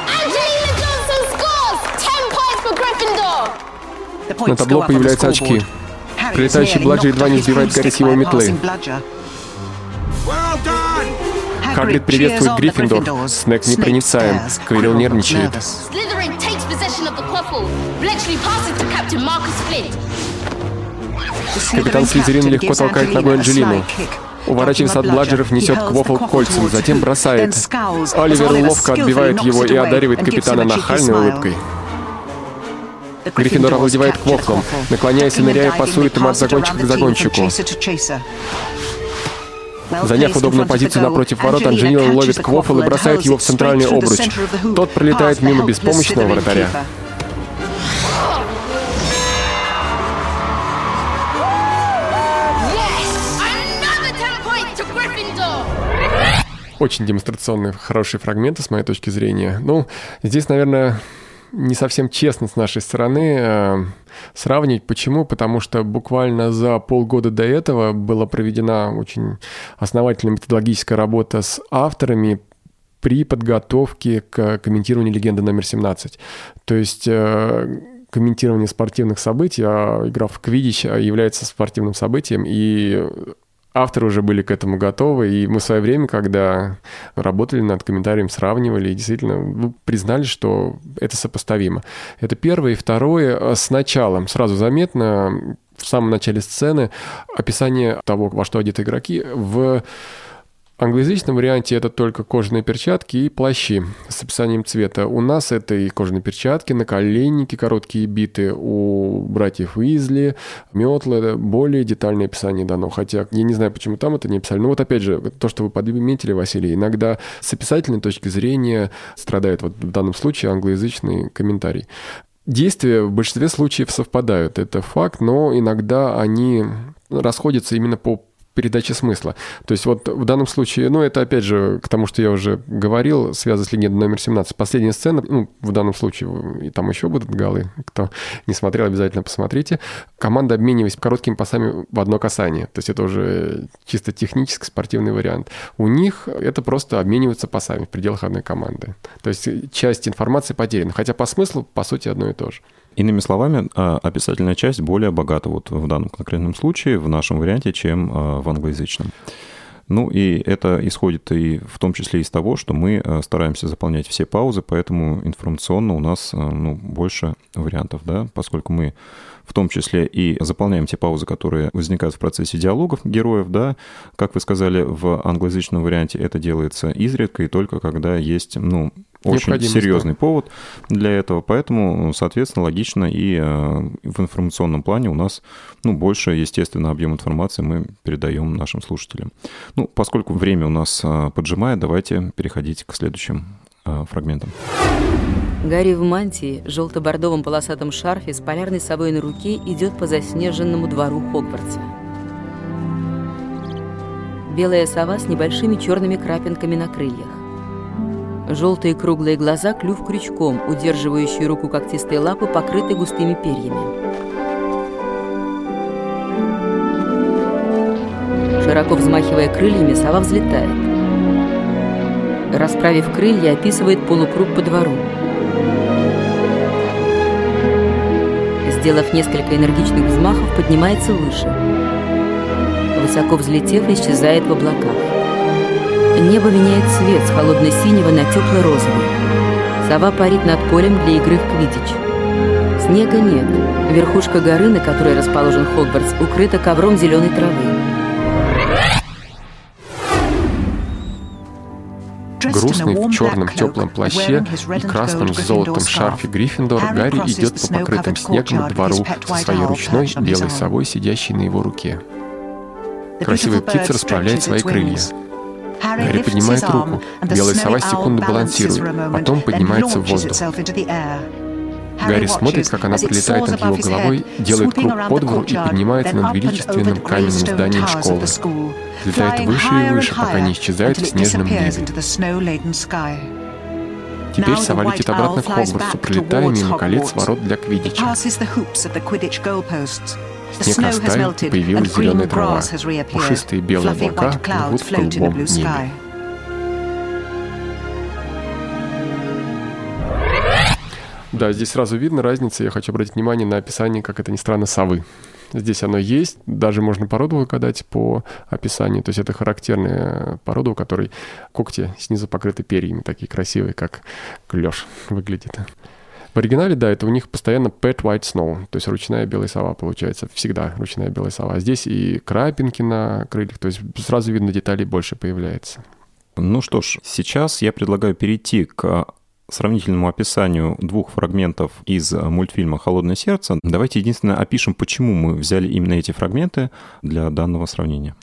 Angelina Johnson scores 10 points for Gryffindor. На табло появляются очки. Прилетающий Бладжер едва не сбивает Гарри с его метлы. Хагрид приветствует Гриффиндор. Снег непроницаем. Квирл нервничает. Slytherin takes possession of the. Капитан Слизерин легко толкает ногой Анджелину. Уворачиваясь от бладжеров, несет квофл к кольцам, затем бросает. Оливер ловко отбивает его и одаривает капитана нахальной улыбкой. Гриффиндор овладевает квофлом, наклоняясь и ныряя, пасует им от загонщика к загонщику. Заняв удобную позицию напротив ворот, Анджелина ловит квофл и бросает его в центральный обруч. Тот пролетает мимо беспомощного вратаря. Очень демонстрационные, хорошие фрагменты, с моей точки зрения. Ну, здесь, наверное, не совсем честно с нашей стороны э, сравнить. Почему? Потому что буквально за полгода до этого была проведена очень основательная методологическая работа с авторами при подготовке к комментированию «Легенды номер 17». То есть э, комментирование спортивных событий, а игра в квидич является спортивным событием, и авторы уже были к этому готовы, и мы в свое время, когда работали над комментарием, сравнивали, и действительно ну, признали, что это сопоставимо. Это первое. И второе, с началом сразу заметно, в самом начале сцены описание того, во что одеты игроки, в англоязычном варианте это только кожаные перчатки и плащи с описанием цвета. У нас это и кожаные перчатки, наколенники, короткие биты. У братьев Уизли, метлы, более детальное описание дано. Хотя я не знаю, почему там это не описали. Но вот опять же, то, что вы подметили, Василий, иногда с описательной точки зрения страдает вот в данном случае англоязычный комментарий. Действия в большинстве случаев совпадают, это факт, но иногда они расходятся именно по передачи смысла. То есть вот в данном случае, ну, это опять же к тому, что я уже говорил, связано с легендой номер 17. Последняя сцена, ну, в данном случае, и там еще будут голы, кто не смотрел, обязательно посмотрите. Команда обмениваясь короткими пасами в одно касание. То есть это уже чисто технический спортивный вариант. У них это просто обмениваться пасами в пределах одной команды. То есть часть информации потеряна. Хотя по смыслу, по сути, одно и то же. Иными словами, а, описательная часть более богата вот в данном конкретном случае, в нашем варианте, чем а, в англоязычном. Ну и это исходит и в том числе из того, что мы а, стараемся заполнять все паузы, поэтому информационно у нас ну, больше вариантов, да, поскольку мы в том числе и заполняем те паузы, которые возникают в процессе диалогов героев, да, как вы сказали, в англоязычном варианте это делается изредка и только когда есть, ну, очень серьезный да. повод для этого, поэтому, соответственно, логично и э, в информационном плане у нас ну, больше, естественно, объем информации мы передаем нашим слушателям. Ну, поскольку время у нас э, поджимает, давайте переходить к следующим э, фрагментам. Гарри в мантии, желто-бордовом полосатом шарфе с полярной совой на руке идет по заснеженному двору Хогвартса. Белая сова с небольшими черными крапинками на крыльях. Желтые круглые глаза, клюв крючком, удерживающий руку когтистой лапы, покрыты густыми перьями. Широко взмахивая крыльями, сова взлетает. Расправив крылья, описывает полукруг по двору. Сделав несколько энергичных взмахов, поднимается выше. Высоко взлетев, исчезает в облаках. Небо меняет цвет с холодно-синего на тепло-розовый. Сова парит над полем для игры в квидич. Снега нет. Верхушка горы, на которой расположен Хогвартс, укрыта ковром зеленой травы. Грустный в черном теплом плаще и красном с золотом шарфе Гриффиндор, Гарри идет по покрытым снегом двору со своей ручной белой совой, сидящей на его руке. Красивая птица расправляет свои крылья. Гарри поднимает руку. Белая сова секунду балансирует, потом поднимается в воздух. Гарри смотрит, как она пролетает над его головой, делает круг по двору и поднимается над величественным каменным зданием школы. Летает выше и выше, пока не исчезает в снежном небе. Теперь сова летит обратно к Хогвартсу, пролетая мимо колец ворот для квиддича. Снег растаял, появилась зеленая трава. Пушистые белые облака плывут в голубом небе. Да, здесь сразу видно разницу. Я хочу обратить внимание на описание, как это ни странно, совы. Здесь оно есть, даже можно породу угадать по описанию. То есть это характерная порода, у которой когти снизу покрыты перьями, такие красивые, как клеш выглядит. В оригинале, да, это у них постоянно pet white snow, то есть ручная белая сова получается, всегда ручная белая сова. Здесь и крапинки на крыльях, то есть сразу видно деталей больше появляется. Ну что ж, сейчас я предлагаю перейти к сравнительному описанию двух фрагментов из мультфильма «Холодное сердце». Давайте единственное опишем, почему мы взяли именно эти фрагменты для данного сравнения.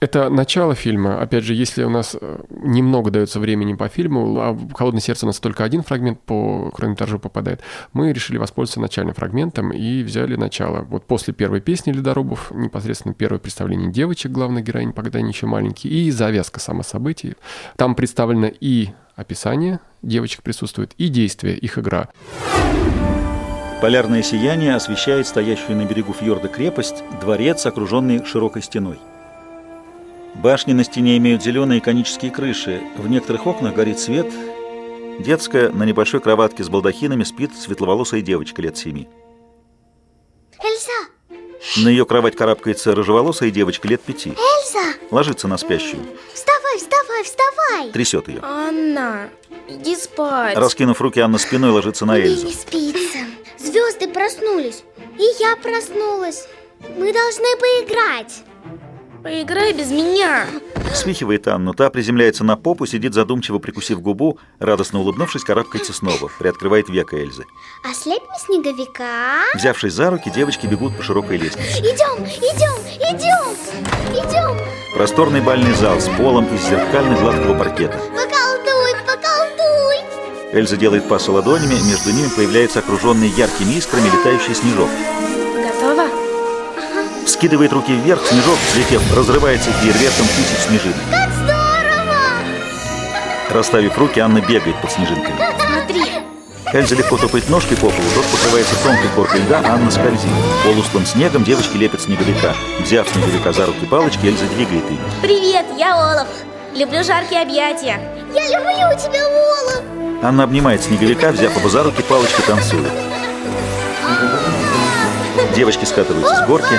Это начало фильма. Опять же, если у нас э, немного дается времени по фильму, а в «Холодное сердце» у нас только один фрагмент по хронометражу попадает, мы решили воспользоваться начальным фрагментом и взяли начало. Вот после первой песни «Ледорубов» непосредственно первое представление девочек, главной героини, когда они еще маленькие, и завязка само событий. Там представлено и описание девочек присутствует, и действие, их игра. Полярное сияние освещает стоящую на берегу фьорда крепость, дворец, окруженный широкой стеной. Башни на стене имеют зеленые конические крыши. В некоторых окнах горит свет. Детская на небольшой кроватке с балдахинами спит светловолосая девочка лет семи. Эльза! На ее кровать карабкается рыжеволосая девочка лет пяти. Эльза! Ложится на спящую. Вставай, вставай, вставай! Трясет ее. Анна, иди спать. Раскинув руки, Анна спиной ложится на Мне Эльзу. не спится. Звезды проснулись. И я проснулась. Мы должны поиграть. Поиграй без меня. Свихивает Анну. Та приземляется на попу, сидит задумчиво, прикусив губу, радостно улыбнувшись, карабкается снова. Приоткрывает века Эльзы. Ослепь мне снеговика. Взявшись за руки, девочки бегут по широкой лестнице. Идем, идем, идем, идем. Просторный бальный зал с полом из зеркальных гладкого паркета. Поколдуй, поколдуй. Эльза делает пасы ладонями, между ними появляется окруженный яркими искрами летающий снежок. Вскидывает руки вверх, снежок, взлетев, разрывается фейерверком тысяч снежинок. Как здорово! Расставив руки, Анна бегает под снежинками. Смотри. Эльза легко топает ножкой по полу, тот покрывается тонкой коркой льда, а Анна скользит. Полустлым снегом девочки лепят снеговика. Взяв снеговика за руки палочки, Эльза двигает ими. Привет, я Олаф. Люблю жаркие объятия. Я люблю тебя, Олаф. Анна обнимает снеговика, взяв его за руки, палочки танцует. Девочки скатываются с горки.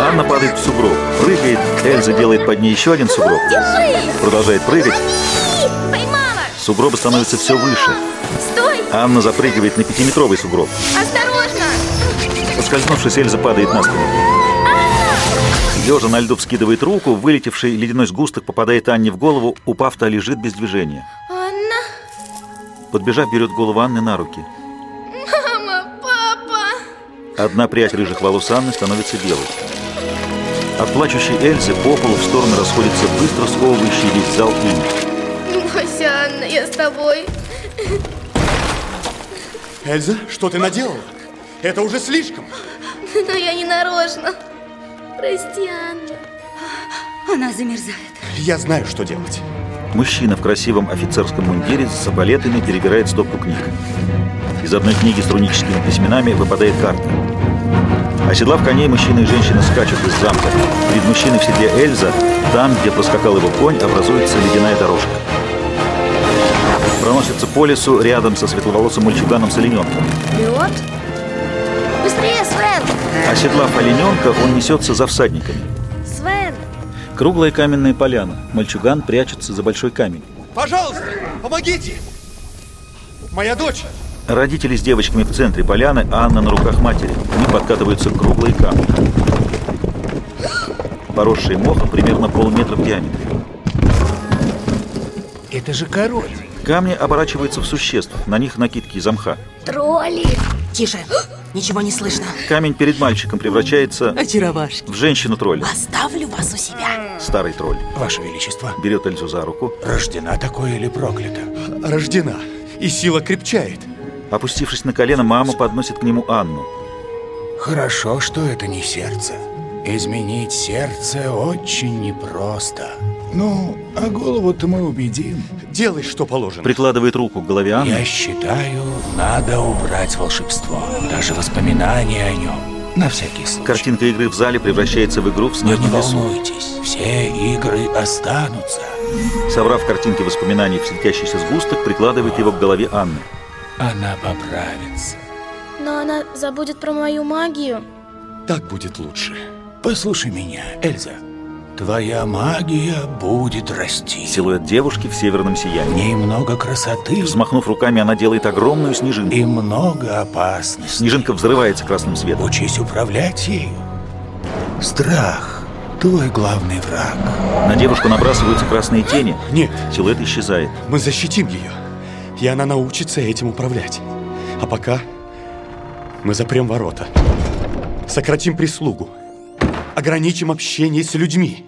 Анна падает в сугроб, прыгает. Эльза делает под ней еще один сугроб. Держись! Продолжает прыгать. Поймала! Сугробы становятся все выше. Стой! Анна запрыгивает на пятиметровый сугроб. Осторожно! Поскользнувшись, Эльза падает на спину. Лежа на льду вскидывает руку, вылетевший ледяной сгусток попадает Анне в голову, упав, та лежит без движения. Анна, Подбежав, берет голову Анны на руки. Одна прядь рыжих волос Анны становится белой. От плачущей Эльзы по полу в стороны расходится быстро сковывающий весь зал инь. Бойся, Анна, я с тобой. Эльза, что ты наделала? Это уже слишком. Но я не нарочно. Прости, Анна. Она замерзает. Я знаю, что делать. Мужчина в красивом офицерском мундире с соболетами перебирает стопку книг. Из одной книги с руническими письменами выпадает карта. Оседлав коней, мужчина и женщина скачут из замка. Перед мужчиной в седле Эльза, там, где проскакал его конь, образуется ледяная дорожка. Проносится по лесу рядом со светловолосым мальчуганом с олененком. Лед? Быстрее, Свен! Оседлав олененка, он несется за всадниками. Свен! Круглая каменная поляна. Мальчуган прячется за большой камень. Пожалуйста, помогите! Моя дочь! Родители с девочками в центре поляны, а Анна на руках матери. К ним подкатываются круглые камни. Поросшие мохом примерно полметра в диаметре. Это же король. Камни оборачиваются в существ. На них накидки из мха. Тролли! Тише. Ничего не слышно. Камень перед мальчиком превращается Очаровашки. в женщину-тролль. Оставлю вас у себя. Старый тролль. Ваше Величество. Берет Эльзу за руку. Рождена такое или проклята? Рождена. И сила крепчает. Опустившись на колено, мама подносит к нему Анну. Хорошо, что это не сердце. Изменить сердце очень непросто. Ну, а голову-то мы убедим. Делай, что положено. Прикладывает руку к голове Анны. Я считаю, надо убрать волшебство. Даже воспоминания о нем. На всякий случай. Картинка игры в зале превращается в игру в Но не снежном лесу. волнуйтесь, все игры останутся. Собрав картинки воспоминаний в светящийся сгусток, прикладывает его к голове Анны. Она поправится. Но она забудет про мою магию. Так будет лучше. Послушай меня, Эльза. Твоя магия будет расти. Силуэт девушки в северном сиянии. ней много красоты Взмахнув руками, она делает огромную снежинку. и много опасностей. Снежинка взрывается красным светом. Учись управлять ею. Страх – твой главный враг. На девушку набрасываются красные тени. Нет, Силуэт исчезает. мы защитим ее. И она научится этим управлять. А пока мы запрем ворота. Сократим прислугу. Ограничим общение с людьми.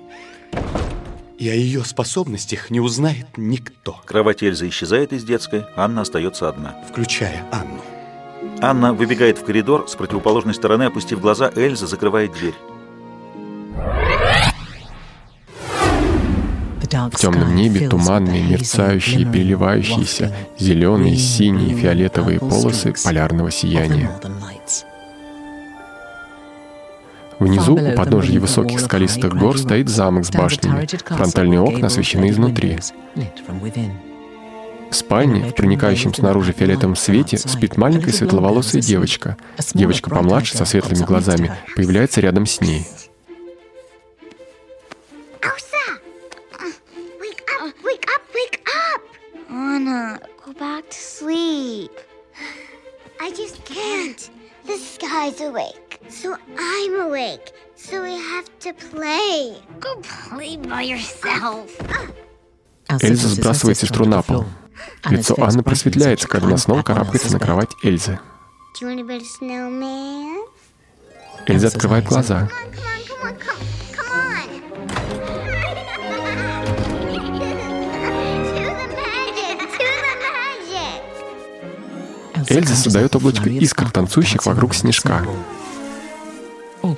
И о ее способностях не узнает никто, Кровать Эльзы исчезает из детской, Анна остается одна. включая Анну. Анна выбегает в коридор, с противоположной стороны, опустив глаза, Эльза закрывает дверь. В темном небе туманные, мерцающие, переливающиеся, зеленые, синие, фиолетовые полосы полярного сияния. Внизу, у подножия высоких скалистых гор, стоит замок с башнями. Фронтальные окна освещены изнутри. В спальне, в проникающем снаружи фиолетовом свете, спит маленькая светловолосая девочка. Девочка помладше, со светлыми глазами, появляется рядом с ней. Anna, go back to sleep. I just can't. The sky's awake, so I'm awake. So we have to play. Go play by yourself. Эльза сбрасывает сестру на пол. Лицо Анны просветляется, когда она снова карабкается на кровать Эльзы. Do you want to build a snowman? Эльза открывает глаза. Эльза создает облачко искр, танцующих вокруг снежка.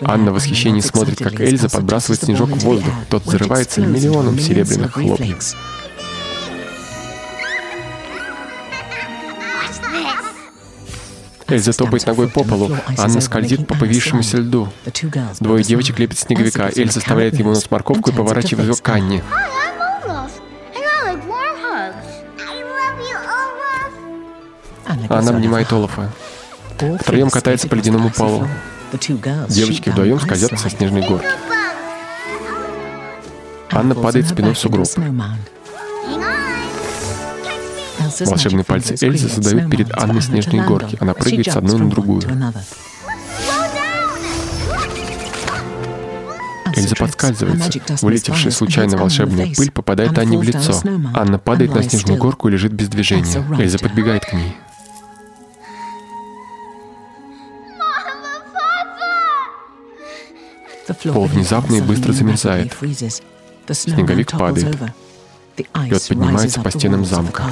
Анна в восхищении смотрит, как Эльза подбрасывает снежок в воздух. Тот взрывается миллионом серебряных хлопьев. Эльза топает ногой по полу, Анна скользит по повисшемуся льду. Двое девочек лепят снеговика, Эльза заставляет ему нос морковку и поворачивает его к Анне. Она обнимает Олафа. Втроем катается по ледяному полу. Девочки вдвоем скользят со снежной горки. Анна падает спиной в сугроб. Волшебные пальцы Эльзы создают перед Анной снежные горки. Она прыгает с одной на другую. Эльза подскальзывается. Вылетевшая случайно волшебная пыль попадает Анне в лицо. Анна падает на снежную горку и лежит без движения. Эльза подбегает к ней. Пол внезапно и быстро замерзает. Снеговик падает. Лед поднимается по стенам замка.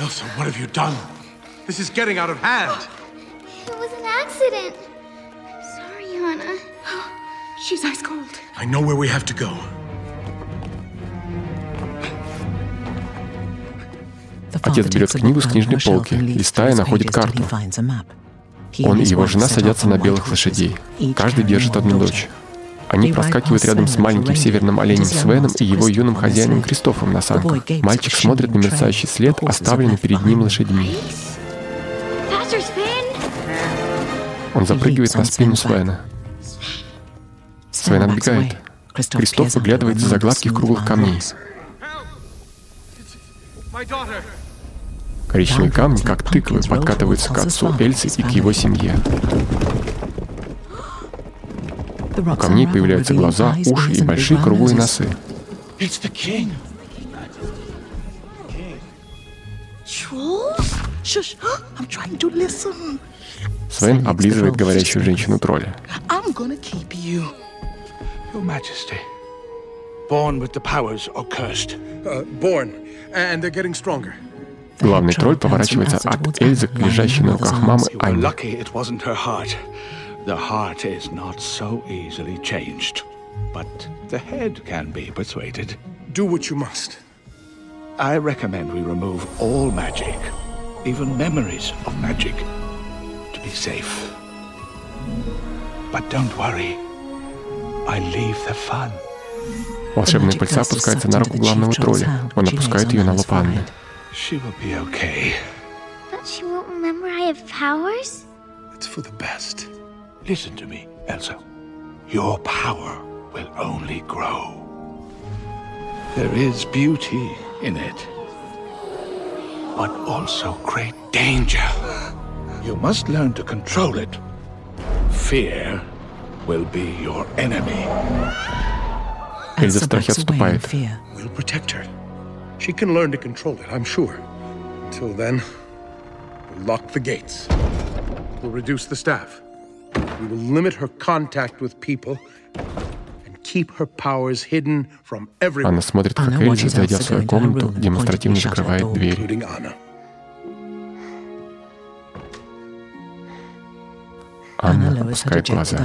Elsa, what have you done? This is getting out of hand. It was an accident. Sorry, Anna. She's ice cold. I know where we have to go. Отец берет книгу с книжной полки, листая, находит карту. Он и его жена садятся на белых лошадей. Каждый держит одну дочь. Они проскакивают рядом с маленьким северным оленем Свеном и его юным хозяином Кристофом на санках. Мальчик смотрит на мерцающий след, оставленный перед ним лошадьми. Он запрыгивает на спину Свена. Свен отбегает. Кристоф выглядывает из-за гладких круглых камней. My daughter. Коричневые камни, как тыквы, подкатываются к отцу Эльсы и к его семье. У камней появляются глаза, уши и большие круглые носы. Свен облизывает говорящую женщину тролля. Your Majesty. Born with the powers or cursed? Uh, born, and they're getting stronger. Главный тролль поворачивается от Эльзы к лежащей на руках мамы You were Анне. lucky it wasn't her heart. The heart is not so easily changed, but the head can be persuaded. Do what you must. I recommend we remove all magic, even memories of magic, to be safe. But don't worry, I leave the fun. Волшебная пыльца опускается на руку главного тролля. Он опускает ее на лоб Анны. She will be okay. But she won't remember I have powers? It's for the best. Listen to me, Elsa. Your power will only grow. There is beauty in it, but also great danger. You must learn to control it. Fear will be your enemy. Эльза в страхе отступает. We'll protect her. She can learn to control it, I'm sure. Until then, we'll lock the gates. We'll reduce the staff. We will limit her contact with people and keep her powers hidden from everyone. Анна смотрит, как Эльза, зайдя в свою комнату, демонстративно закрывает дверь. Including Anna. Анна опускает глаза.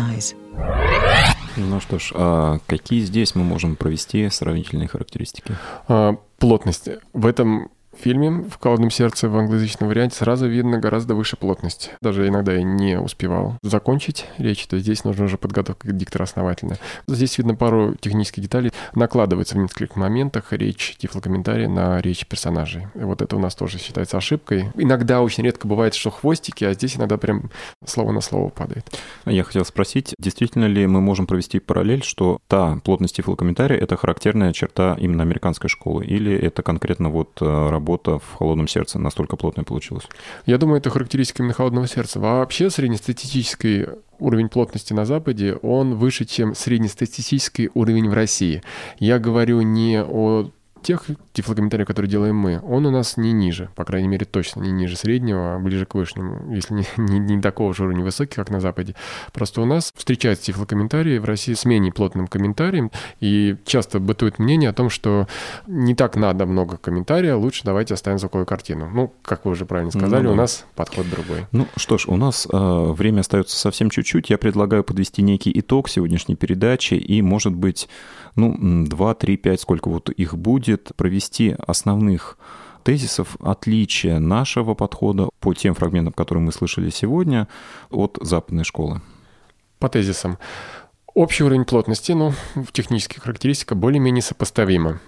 Ну что ж, а какие здесь мы можем провести сравнительные характеристики? А, Плотность. В этом фильме в «Холодном сердце» в англоязычном варианте сразу видно гораздо выше плотность. Даже иногда я не успевал закончить речь, то здесь нужна уже подготовка диктора основательная. Здесь видно пару технических деталей. Накладывается в нескольких моментах речь тифлокомментария на речь персонажей. И вот это у нас тоже считается ошибкой. Иногда очень редко бывает, что хвостики, а здесь иногда прям слово на слово падает. Я хотел спросить, действительно ли мы можем провести параллель, что та плотность тифлокомментария — это характерная черта именно американской школы, или это конкретно вот э, работа в «Холодном сердце» настолько плотная получилась? Я думаю, это характеристика именно холодного сердца. Вообще среднестатистический уровень плотности на Западе, он выше, чем среднестатистический уровень в России. Я говорю не о тех тифлокомментариев, которые делаем мы, он у нас не ниже, по крайней мере, точно не ниже среднего, а ближе к вышнему, если не, не, не такого же уровня высокий, как на Западе. Просто у нас встречаются тифлокомментарии в России с менее плотным комментарием, и часто бытует мнение о том, что не так надо много комментария, лучше давайте оставим звуковую картину. Ну, как вы уже правильно сказали, Ну да. у нас подход другой. Ну что ж, у нас э, время остается совсем чуть-чуть. Я предлагаю подвести некий итог сегодняшней передачи и, может быть, ну, м, 2, 3, 5, сколько вот их будет, провести основных тезисов отличия нашего подхода по тем фрагментам, которые мы слышали сегодня, от западной школы. По тезисам. Общий уровень плотности, ну, в технических характеристиках более-менее сопоставимо.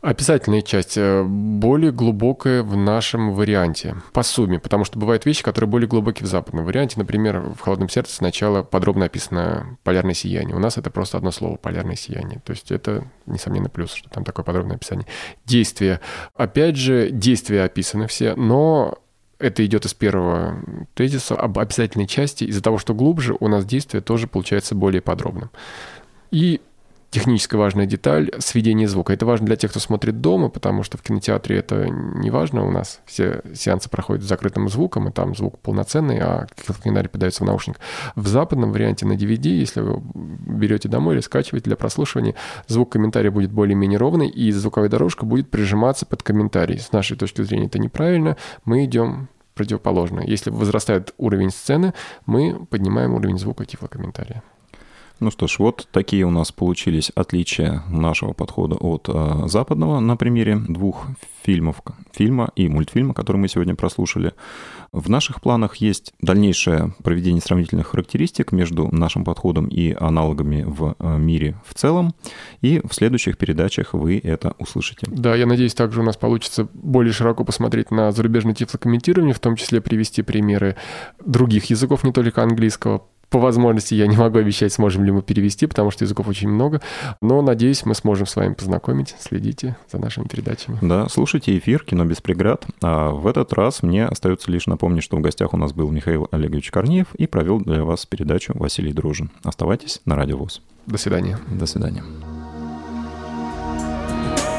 Описательная часть э, более глубокая в нашем варианте, по сумме, потому что бывают вещи, которые более глубокие в западном варианте. Например, в «Холодном сердце» сначала подробно описано полярное сияние. У нас это просто одно слово «полярное сияние». То есть это, несомненно, плюс, что там такое подробное описание. Действия. Опять же, действия описаны все, но это идет из первого тезиса об обязательной части. Из-за того, что глубже, у нас действие тоже получается более подробным. И технически важная деталь — сведение звука. Это важно для тех, кто смотрит дома, потому что в кинотеатре это не важно. У нас все сеансы проходят с закрытым звуком, и там звук полноценный, а кинарий подается в наушник. В западном варианте на DVD, если вы берете домой или скачиваете для прослушивания, звук комментария будет более-менее ровный, и звуковая дорожка будет прижиматься под комментарий. С нашей точки зрения это неправильно. Мы идем противоположно. Если возрастает уровень сцены, мы поднимаем уровень звука тифлокомментария. Ну что ж, вот такие у нас получились отличия нашего подхода от э, западного на примере двух фильмов, фильма и мультфильма, которые мы сегодня прослушали. В наших планах есть дальнейшее проведение сравнительных характеристик между нашим подходом и аналогами в э, мире в целом, и в следующих передачах вы это услышите. Да, я надеюсь, также у нас получится более широко посмотреть на зарубежное тифлокомментирование, в том числе привести примеры других языков, не только английского, по возможности я не могу обещать, сможем ли мы перевести, потому что языков очень много. Но, надеюсь, мы сможем с вами познакомить. Следите за нашими передачами. Да, слушайте эфир «Кино без преград». А в этот раз мне остается лишь напомнить, что в гостях у нас был Михаил Олегович Корнеев и провел для вас передачу Василий Дружин. Оставайтесь на Радио ВОЗ. До свидания. До свидания.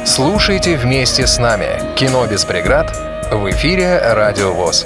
Слушайте вместе с нами «Кино без преград» В эфире Радио ВОЗ.